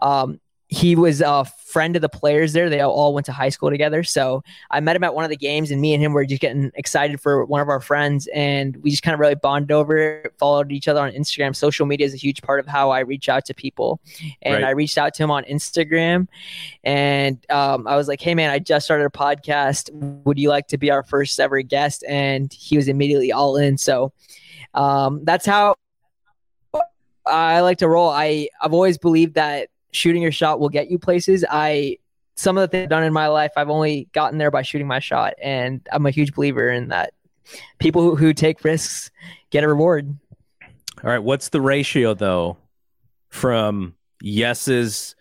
um, he was a friend of the players there. They all- went to high school together. So I met him at one of the games, and me and him were just getting excited for one of our friends, and we just kind of really bonded over it. Followed each other on Instagram. Social media is a huge part of how I reach out to people, and Right. I reached out to him on Instagram, and um, I was like, "Hey, man, I just started a podcast. Would you like to be our first ever guest?" And he was immediately all in. So um, that's how I like to roll. I I've always believed that shooting your shot will get you places. I some of the things I've done in my life, I've only gotten there by shooting my shot, and I'm a huge believer in that. People who, who take risks get a reward. All right. What's the ratio though from yeses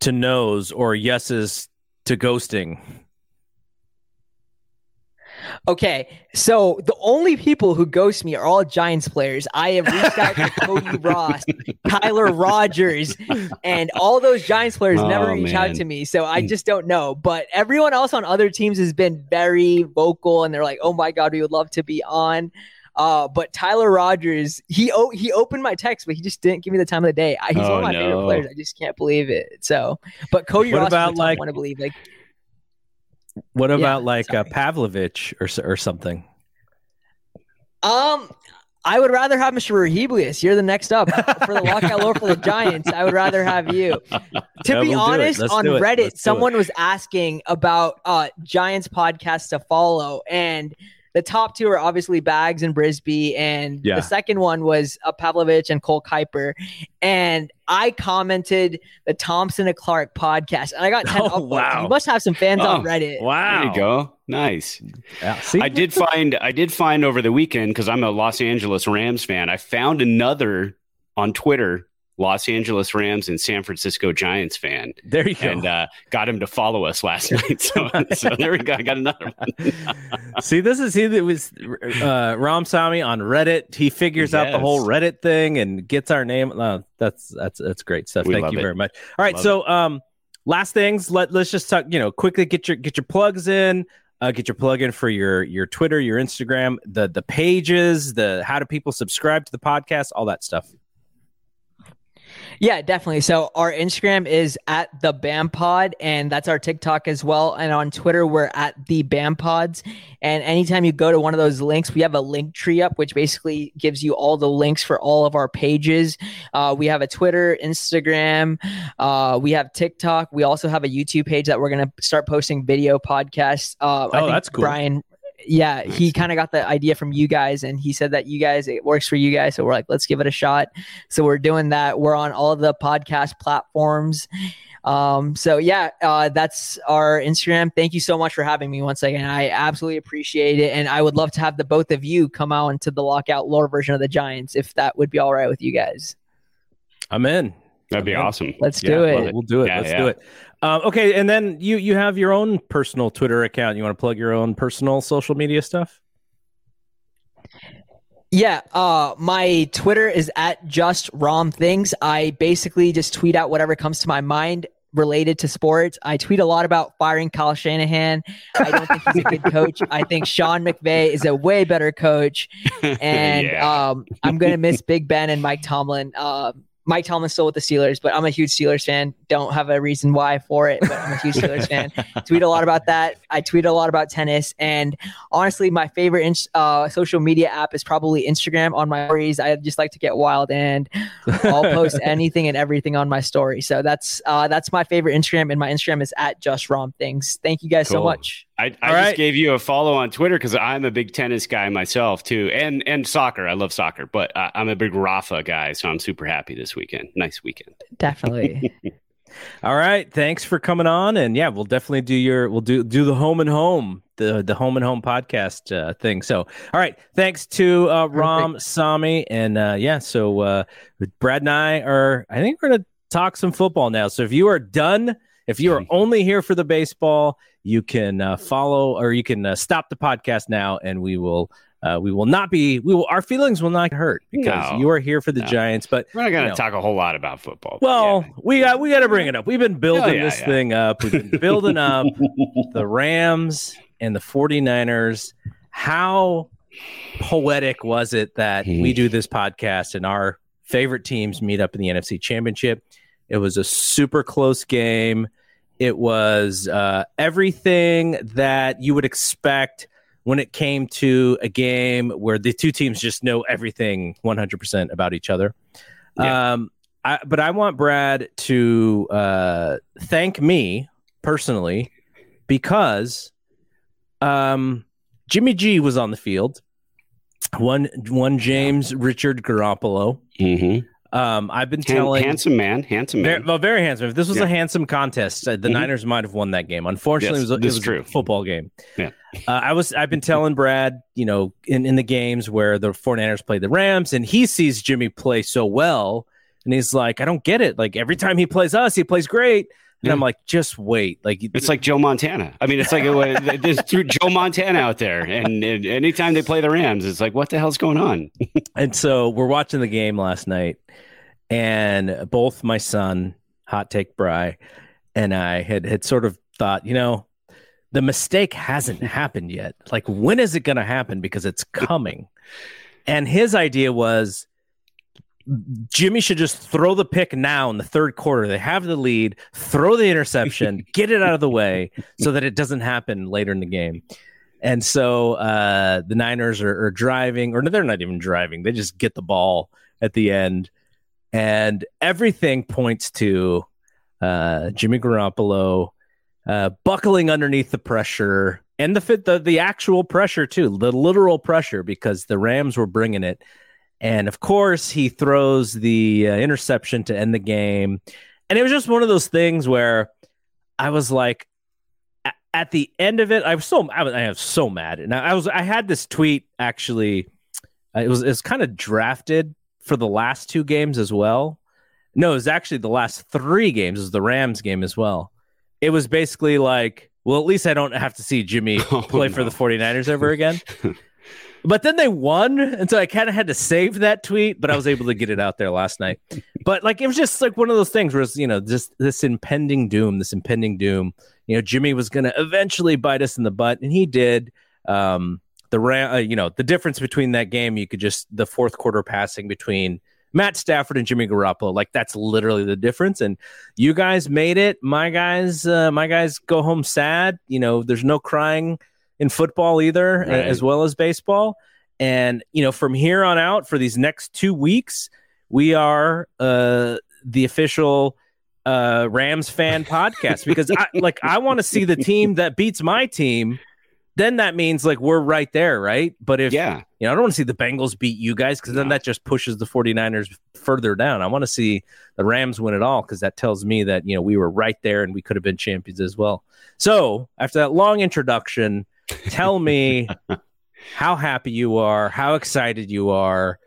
to nos or yeses to ghosting? Okay, so the only people who ghost me are all Giants players. I have reached out to Cody Ross, Tyler Rogers, and all those Giants players never Oh, reach out to me. So I just don't know. But everyone else on other teams has been very vocal, and they're like, "Oh my god, we would love to be on." Uh, but Tyler Rogers, he o- he opened my text, but he just didn't give me the time of the day. I, he's Oh, one of my favorite players. I just can't believe it. So, but Cody What Ross about, like- one to believe. Like, What Yeah, about like uh. Pavlovic or or something? Um, I would rather have Mr. Rahiblius. You're the next up for the lockout lore for the Giants. I would rather have you. To Yeah, be we'll honest, on do it. Reddit, it. someone was asking about uh Giants podcasts to follow, and the top two are obviously Bags and Brisbee, and Yeah. the second one was uh, Pavlovic and Cole Kuiper. And I commented the Thompson and Clark podcast, and I got 10 Oh, upvotes. wow. You must have some fans on Oh, Reddit. Wow. There you go. Nice. Yeah, see? I did find I did find over the weekend because I'm a Los Angeles Rams fan. I found another on Twitter Los Angeles Rams and San Francisco Giants fan, There you go. and uh, got him to follow us last night. So, so there we go. I got another one. See, this is he that was uh, Ram Sami on Reddit. He figures out the whole Reddit thing and gets our name. Uh, that's that's that's great stuff. We Thank you it. very much. All right, Love so um, last things. Let let's just talk. You know, quickly get your get your plugs in. Uh, get your plug in for your your Twitter, your Instagram, the the pages, the how do people subscribe to the podcast, all that stuff. Yeah, definitely. So our Instagram is at the BAM Pod, and that's our TikTok as well. And on Twitter, we're at the BAM Pods. And anytime you go to one of those links, we have a link tree up, which basically gives you all the links for all of our pages. Uh, we have a Twitter, Instagram, uh, we have TikTok. We also have a YouTube page that we're gonna start posting video podcasts. Uh, I Oh, think that's cool. Brian. Yeah, he kind of got the idea from you guys, and he said that you guys it works for you guys. So we're like, let's give it a shot. So we're doing that. We're on all the podcast platforms. Um, so yeah, uh, that's our Instagram. Thank you so much for having me once again. I absolutely appreciate it, and I would love to have the both of you come out into the lockout lore version of the Giants if that would be all right with you guys. I'm in. That'd be Okay. awesome. Let's Yeah, do love it. We'll do it. Yeah, Let's yeah. do it. Um, okay, and then you you have your own personal Twitter account. You want to plug your own personal social media stuff? Yeah, uh, my Twitter is at just rom things. I basically just tweet out whatever comes to my mind related to sports. I tweet a lot about firing Kyle Shanahan. I don't think he's a good coach. I think Sean McVay is a way better coach. And Yeah. um, I'm gonna miss Big Ben and Mike Tomlin. Uh, Mike Tomlin's still with the Steelers, but I'm a huge Steelers fan. Don't have a reason why for it, but I'm a huge Steelers fan. Tweet a lot about that. I tweet a lot about tennis, and honestly, my favorite uh, social media app is probably Instagram. On my stories, I just like to get wild, and I'll post anything and everything on my story. So that's uh, that's my favorite Instagram, and my Instagram is at just rom things. Thank you guys so much. I, I All just gave you a follow on Twitter because I'm a big tennis guy myself too, and and soccer. I love soccer, but uh, I'm a big Rafa guy, so I'm super happy this weekend. Nice weekend. Definitely. All right, thanks for coming on, and yeah, we'll definitely do your we'll do do the home and home the the home and home podcast uh, thing. So, all right, thanks to uh, Ram Sami, and uh, yeah, so uh, Brad and I are I think we're gonna talk some football now. So if you are done, if you are only here for the baseball, you can uh, follow or you can uh, stop the podcast now, and we will. Uh, we will not be. We will. Our feelings will not hurt because No. you are here for the No. Giants. But We're not going You to know. talk a whole lot about football. well, we got we got to bring it up. We've been building Oh, yeah, this yeah. thing up. We've been building up the Rams and the 49ers. How poetic was it that we do this podcast and our favorite teams meet up in the NFC Championship? It was a super close game. It was uh, everything that you would expect when it came to a game where the two teams just know everything 100% about each other. Yeah. Um, I, but I want Brad to uh, thank me personally because um, Jimmy G was on the field. One, one James Richard Garoppolo. Mhm. Um, I've been telling handsome man, handsome very, well, very handsome. If this was Yeah. a handsome contest, uh, the Mhm. Niners might have won that game. Unfortunately, Yes, it was, a- it was true. a football game. Yeah. Uh, I was. I've been telling Brad, you know, in, in the games where the 49ers play the Rams, and he sees Jimmy play so well, and he's like, I don't get it. Like every time he plays us, he plays great. And Yeah. I'm like, just wait. Like It's like Joe Montana. I mean, it's like it, there's Joe Montana out there, and, and anytime they play the Rams, it's like, what the hell's going on? And so we're watching the game last night, and both my son, Hot Take Bry, and I had had sort of thought, you know, the mistake hasn't happened yet. Like, when is it going to happen? Because it's coming. And his idea was Jimmy should just throw the pick now in the third quarter. They have the lead, throw the interception, get it out of the way so that it doesn't happen later in the game. And so uh, the Niners are, are driving, or no, they're not even driving. They just get the ball at the end. And everything points to uh, Jimmy Garoppolo uh, buckling underneath the pressure, and the fit the the actual pressure too, the literal pressure because the Rams were bringing it. And of course, he throws the uh, interception to end the game. And it was just one of those things where I was like, at the end of it, I was so I was, I was so mad, and I was I had this tweet actually. Uh, it was it was kind of drafted for the last two games as well. No, it was actually the last three games. It was the Rams game as well. It was basically like, well, at least I don't have to see Jimmy oh, play no. for the 49ers ever again. but then they won, and so I kind of had to save that tweet, but I was able to get it out there last night. But like it was just like one of those things where it's, you know, just this impending doom, this impending doom. You know, Jimmy was going to eventually bite us in the butt, and he did. Um, the uh, you know the difference between that game you could just the fourth quarter passing between Matt Stafford and Jimmy Garoppolo like that's literally the difference and you guys made it my guys uh, my guys go home sad you know there's no crying in football either right. as well as baseball and you know from here on out for these next 2 weeks we are uh the official uh Rams fan podcast because I like I want to see the team that beats my team then that means like we're right there, right? But if yeah, you know, I don't want to see the Bengals beat you guys because no. then that just pushes the 49ers further down. I want to see the Rams win it all because that tells me that you know we were right there and we could have been champions as well. So after that long introduction, tell me how happy you are, how excited you are,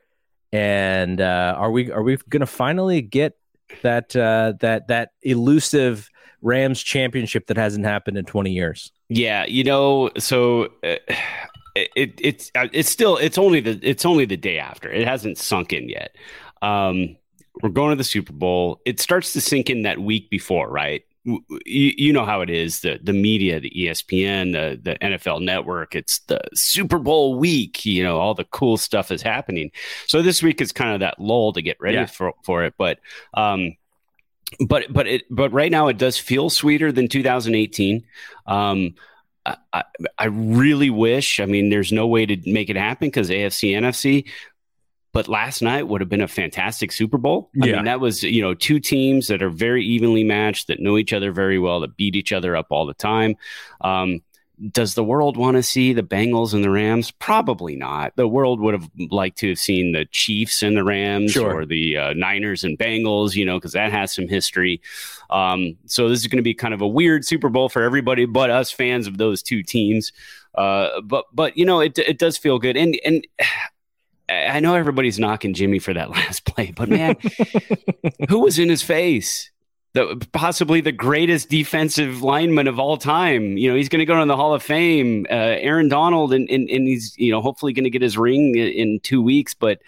and uh, are we are we going to finally get that uh, that that elusive Rams championship that hasn't happened in 20 years? Yeah, you know, so uh, it, it's uh, it's still it's only the it's only the day after. It hasn't sunk in yet. Um, we're going to the Super Bowl. It starts to sink in that week before, right? You, you know how it is the the media, the ESPN, the the NFL Network. It's the Super Bowl week. You know, all the cool stuff is happening. So this week is kind of that lull to get ready yeah. for for it. But um, but but it but right now it does feel sweeter than 2018. Um, I, I really wish. I mean, there's no way to make it happen because AFC NFC. But last night would have been a fantastic Super Bowl. I yeah. mean, that was you know two teams that are very evenly matched, that know each other very well, that beat each other up all the time. Um, does the world want to see the Bengals and the Rams? Probably not. The world would have liked to have seen the Chiefs and the Rams sure. or the uh, Niners and Bengals, you know, because that has some history. Um, so this is going to be kind of a weird Super Bowl for everybody but us fans of those two teams. Uh, but but you know, it it does feel good, and and. I know everybody's knocking Jimmy for that last play, but man, who was in his face? the possibly the greatest defensive lineman of all time. You know, he's going to go in the Hall of Fame. Uh, Aaron Donald, and, and and he's you know hopefully going to get his ring in, in two weeks, but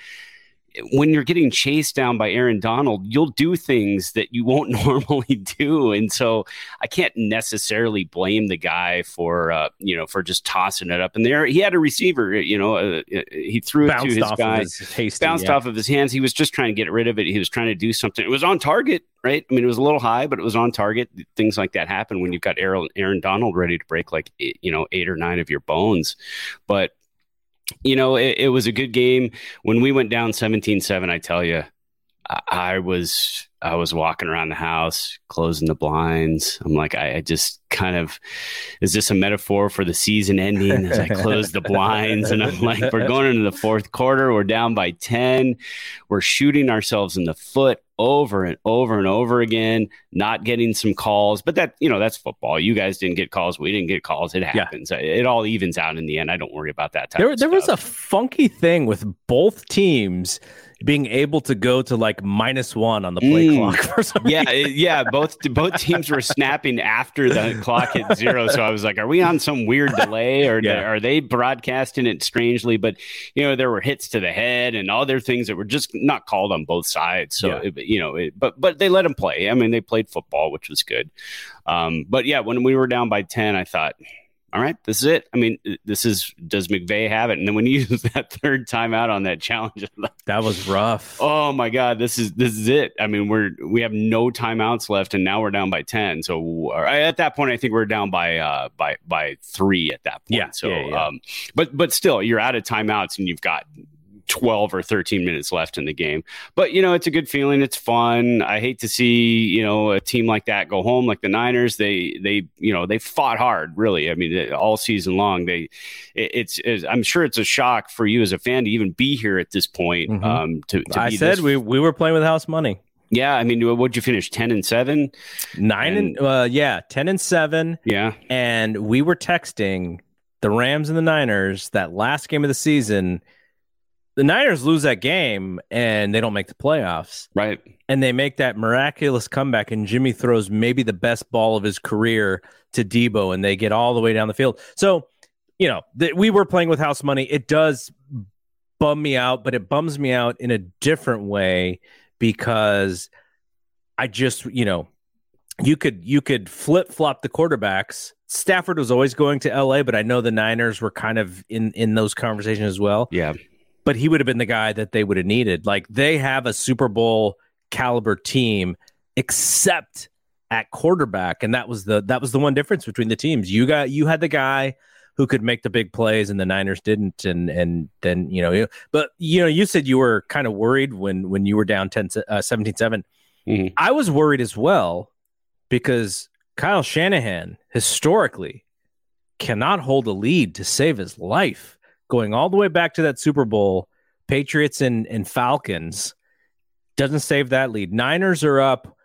when you're getting chased down by Aaron Donald, you'll do things that you won't normally do, and so I can't necessarily blame the guy for uh, you know for just tossing it up in there. He had a receiver, you know, uh, uh he threw bounced it to his guy, his bounced yeah. off of his hands. He was just trying to get rid of it. He was trying to do something. It was on target, right? I mean, it was a little high, but it was on target. Things like that happen when you've got Aaron, Aaron Donald ready to break like you know eight or nine of your bones, but you know, it, it, was a good game. When we went down 17-7, I tell you, I, I, was I was walking around the house, closing the blinds. I'm like, I, I, just kind of is this a metaphor for the season ending as I close the blinds? And I'm like, we're going into the fourth quarter, we're down by 10, we're shooting ourselves in the foot over and over and over again, not getting some calls. But that, you know, that's football. You guys didn't get calls. We didn't get calls. It happens. Yeah. It all evens out in the end. I don't worry about that. there, there was a funky thing with both teams being able to go to like minus one on the play mm. clock for some yeah yeah both both teams were snapping after the clock hit zero so i was like are we on some weird delay or yeah. are they broadcasting it strangely but you know there were hits to the head and other things that were just not called on both sides so yeah. it, you know it, but but they let them play i mean they played football which was good um, but yeah when we were down by 10 i thought all right, this is it. I mean, this is does McVay have it? And then when you use that third timeout on that challenge, that was rough. Oh my god, this is this is it. I mean, we're we have no timeouts left, and now we're down by ten. So at that point, I think we're down by uh by by three at that point. Yeah. So yeah, yeah. um, but but still, you're out of timeouts, and you've got 12 or 13 minutes left in the game. But, you know, it's a good feeling. It's fun. I hate to see, you know, a team like that go home like the Niners. They, they, you know, they fought hard, really. I mean, all season long. They, it's, it's I'm sure it's a shock for you as a fan to even be here at this point. Mm-hmm. Um, to, to I said this... we, we were playing with house money. Yeah, I mean, what'd you finish? Ten and seven, nine and, and uh, yeah, ten and seven. Yeah, and we were texting the Rams and the Niners that last game of the season the Niners lose that game and they don't make the playoffs. Right. And they make that miraculous comeback, and Jimmy throws maybe the best ball of his career to Deebo, and they get all the way down the field. So, you know, th- we were playing with house money. It does bum me out, but it bums me out in a different way because I just, you know, you could you could flip flop the quarterbacks. Stafford was always going to LA, but I know the Niners were kind of in in those conversations as well. Yeah but he would have been the guy that they would have needed. Like they have a Super Bowl caliber team, except at quarterback, and that was the that was the one difference between the teams. You got you had the guy who could make the big plays, and the Niners didn't. And and then you know, you but you know, you said you were kind of worried when when you were down 10, uh, 17 7. Mm-hmm. I was worried as well because Kyle Shanahan historically cannot hold a lead to save his life going all the way back to that Super Bowl, Patriots and, and Falcons doesn't save that lead. Niners are up.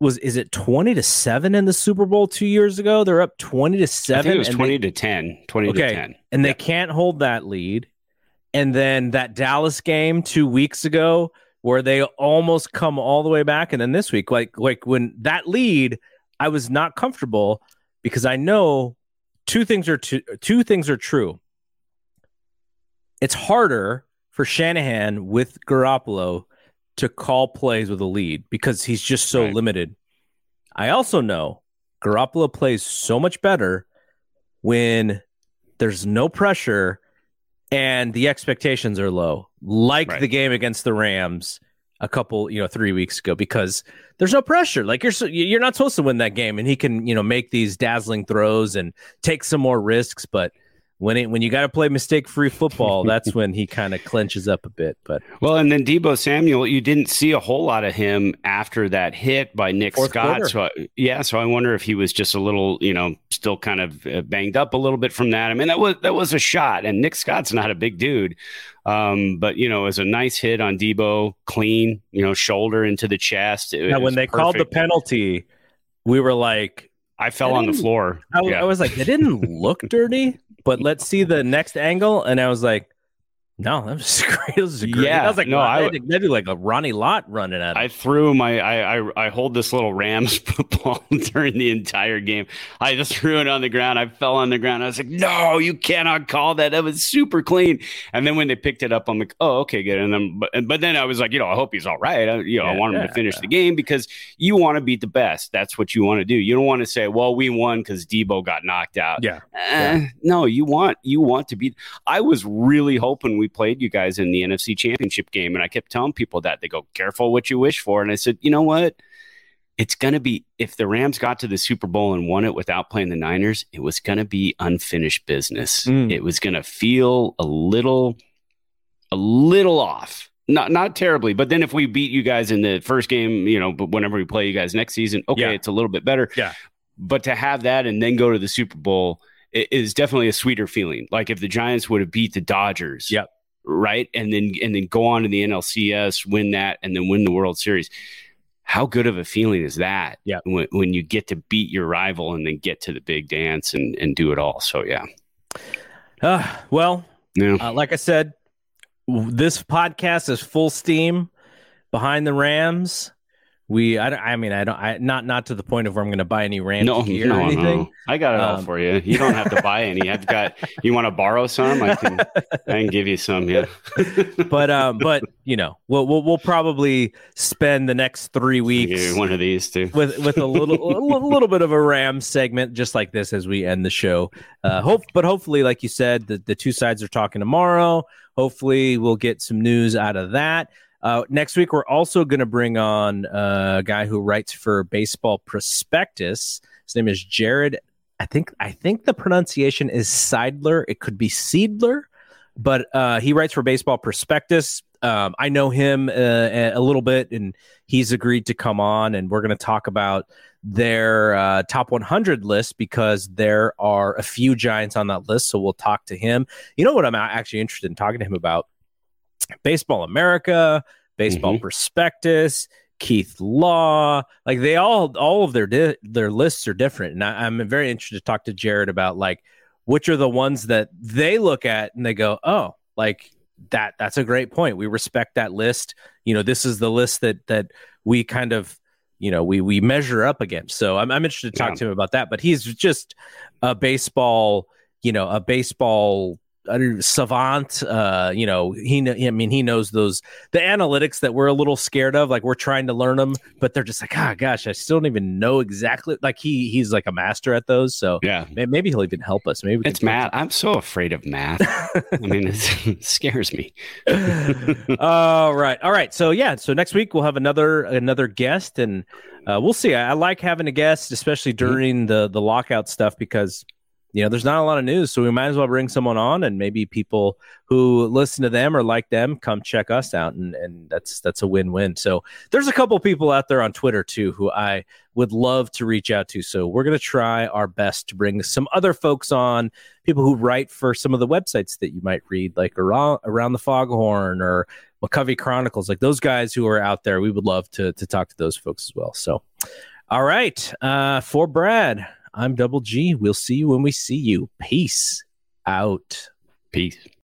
Was is it twenty to seven in the Super Bowl two years ago? They're up twenty to seven. it was twenty they, to 10. 20 okay, to ten, and they can't hold that lead. And then that Dallas game two weeks ago, where they almost come all the way back, and then this week, like like when that lead, I was not comfortable because I know two things are two, two things are true it's harder for Shanahan with Garoppolo to call plays with a lead because he's just so right. limited. I also know Garoppolo plays so much better when there's no pressure and the expectations are low, like right. the game against the Rams a couple, you know, three weeks ago, because there's no pressure. Like you're you're not supposed to win that game, and he can, you know, make these dazzling throws and take some more risks, but when it when you got to play mistake free football, that's when he kind of clenches up a bit. But well, and then Deebo Samuel, you didn't see a whole lot of him after that hit by Nick Scott. Quarter. So I, yeah, so I wonder if he was just a little, you know, still kind of uh, banged up a little bit from that. I mean, that was that was a shot, and Nick Scott's not a big dude, um, but you know, it was a nice hit on Deebo, clean, you know, shoulder into the chest. It, now, when they perfect. called the penalty, we were like. I fell on the floor. I, yeah. I was like, it didn't look dirty but let's see the next angle. And I was like, no, that was great. That was great. Yeah, I was like, no, I would do like a Ronnie Lott running at. Him. I threw my, I, I, I hold this little Rams football during the entire game. I just threw it on the ground. I fell on the ground. I was like, no, you cannot call that. That was super clean. And then when they picked it up, I'm like, oh, okay, good. And then, but, but then I was like, you know, I hope he's all right. I, you know, yeah, I want him yeah, to finish yeah. the game because you want to beat the best. That's what you want to do. You don't want to say, well, we won because Deebo got knocked out. Yeah. Eh, no, you want, you want to beat. I was really hoping we played you guys in the NFC Championship game. And I kept telling people that they go, careful what you wish for. And I said, you know what? It's going to be, if the Rams got to the Super Bowl and won it without playing the Niners, it was going to be unfinished business. Mm. It was going to feel a little, a little off. Not not terribly, but then if we beat you guys in the first game, you know, but whenever we play you guys next season, okay, yeah. it's a little bit better. Yeah. But to have that and then go to the Super Bowl, is definitely a sweeter feeling. Like if the Giants would have beat the Dodgers, yep right? And then and then go on to the NLCS, win that, and then win the World Series. How good of a feeling is that? Yeah. When, when you get to beat your rival and then get to the big dance and, and do it all. So yeah. Uh, well, yeah. Uh, like I said, this podcast is full steam behind the Rams we I, I mean I don't I not not to the point of where I'm going to buy any Rams no, gear no, or anything. No. I got it um, all for you. You don't have to buy any. I've got. You want to borrow some? I can. I can give you some. Yeah. but um, but you know, we'll we'll, we'll probably spend the next three weeks one of these too with with a little a little bit of a Ram segment just like this as we end the show. Uh, hope but hopefully, like you said, the the two sides are talking tomorrow. Hopefully, we'll get some news out of that. Uh, next week, we're also going to bring on a guy who writes for Baseball Prospectus. His name is Jarrett. I think I think the pronunciation is Seidler. It could be Seidler, but uh, he writes for Baseball Prospectus. Um, I know him uh, a little bit, and he's agreed to come on, and we're going to talk about their uh, top 100 list because there are a few Giants on that list. So we'll talk to him. You know what I'm actually interested in talking to him about? Baseball America, Baseball mm-hmm. Prospectus, Keith Law. Like they all, all of their di- their lists are different, and I, I'm very interested to talk to Jarrett about like which are the ones that they look at and they go, oh, like that. That's a great point. We respect that list. You know, this is the list that that we kind of you know we we measure up against. So I'm I'm interested to talk yeah. to him about that. But he's just a baseball, you know, a baseball savant. Uh, you know, he. I mean, he knows those the analytics that we're a little scared of. Like we're trying to learn them, but they're just like, ah, oh, gosh, I still don't even know exactly. Like he he's like a master at those. So yeah, maybe he'll even help us. Maybe it's math. I'm so afraid of math. I mean, it scares me. all right, all right. So yeah, so next week we'll have another another guest, and uh, we'll see. I, I, like having a guest, especially mm-hmm. during mm-hmm. the the lockout stuff, because you know, there's not a lot of news, so we might as well bring someone on, and maybe people who listen to them or like them come check us out, and and that's that's a win win. So there's a couple people out there on Twitter too who I would love to reach out to. So we're gonna try our best to bring some other folks on, people who write for some of the websites that you might read, like around around the Foghorn or McCovey Chronicles, like those guys who are out there. We would love to to talk to those folks as well. So, all right, uh, for Brad. I'm Double G. We'll see you when we see you. Peace out. Peace.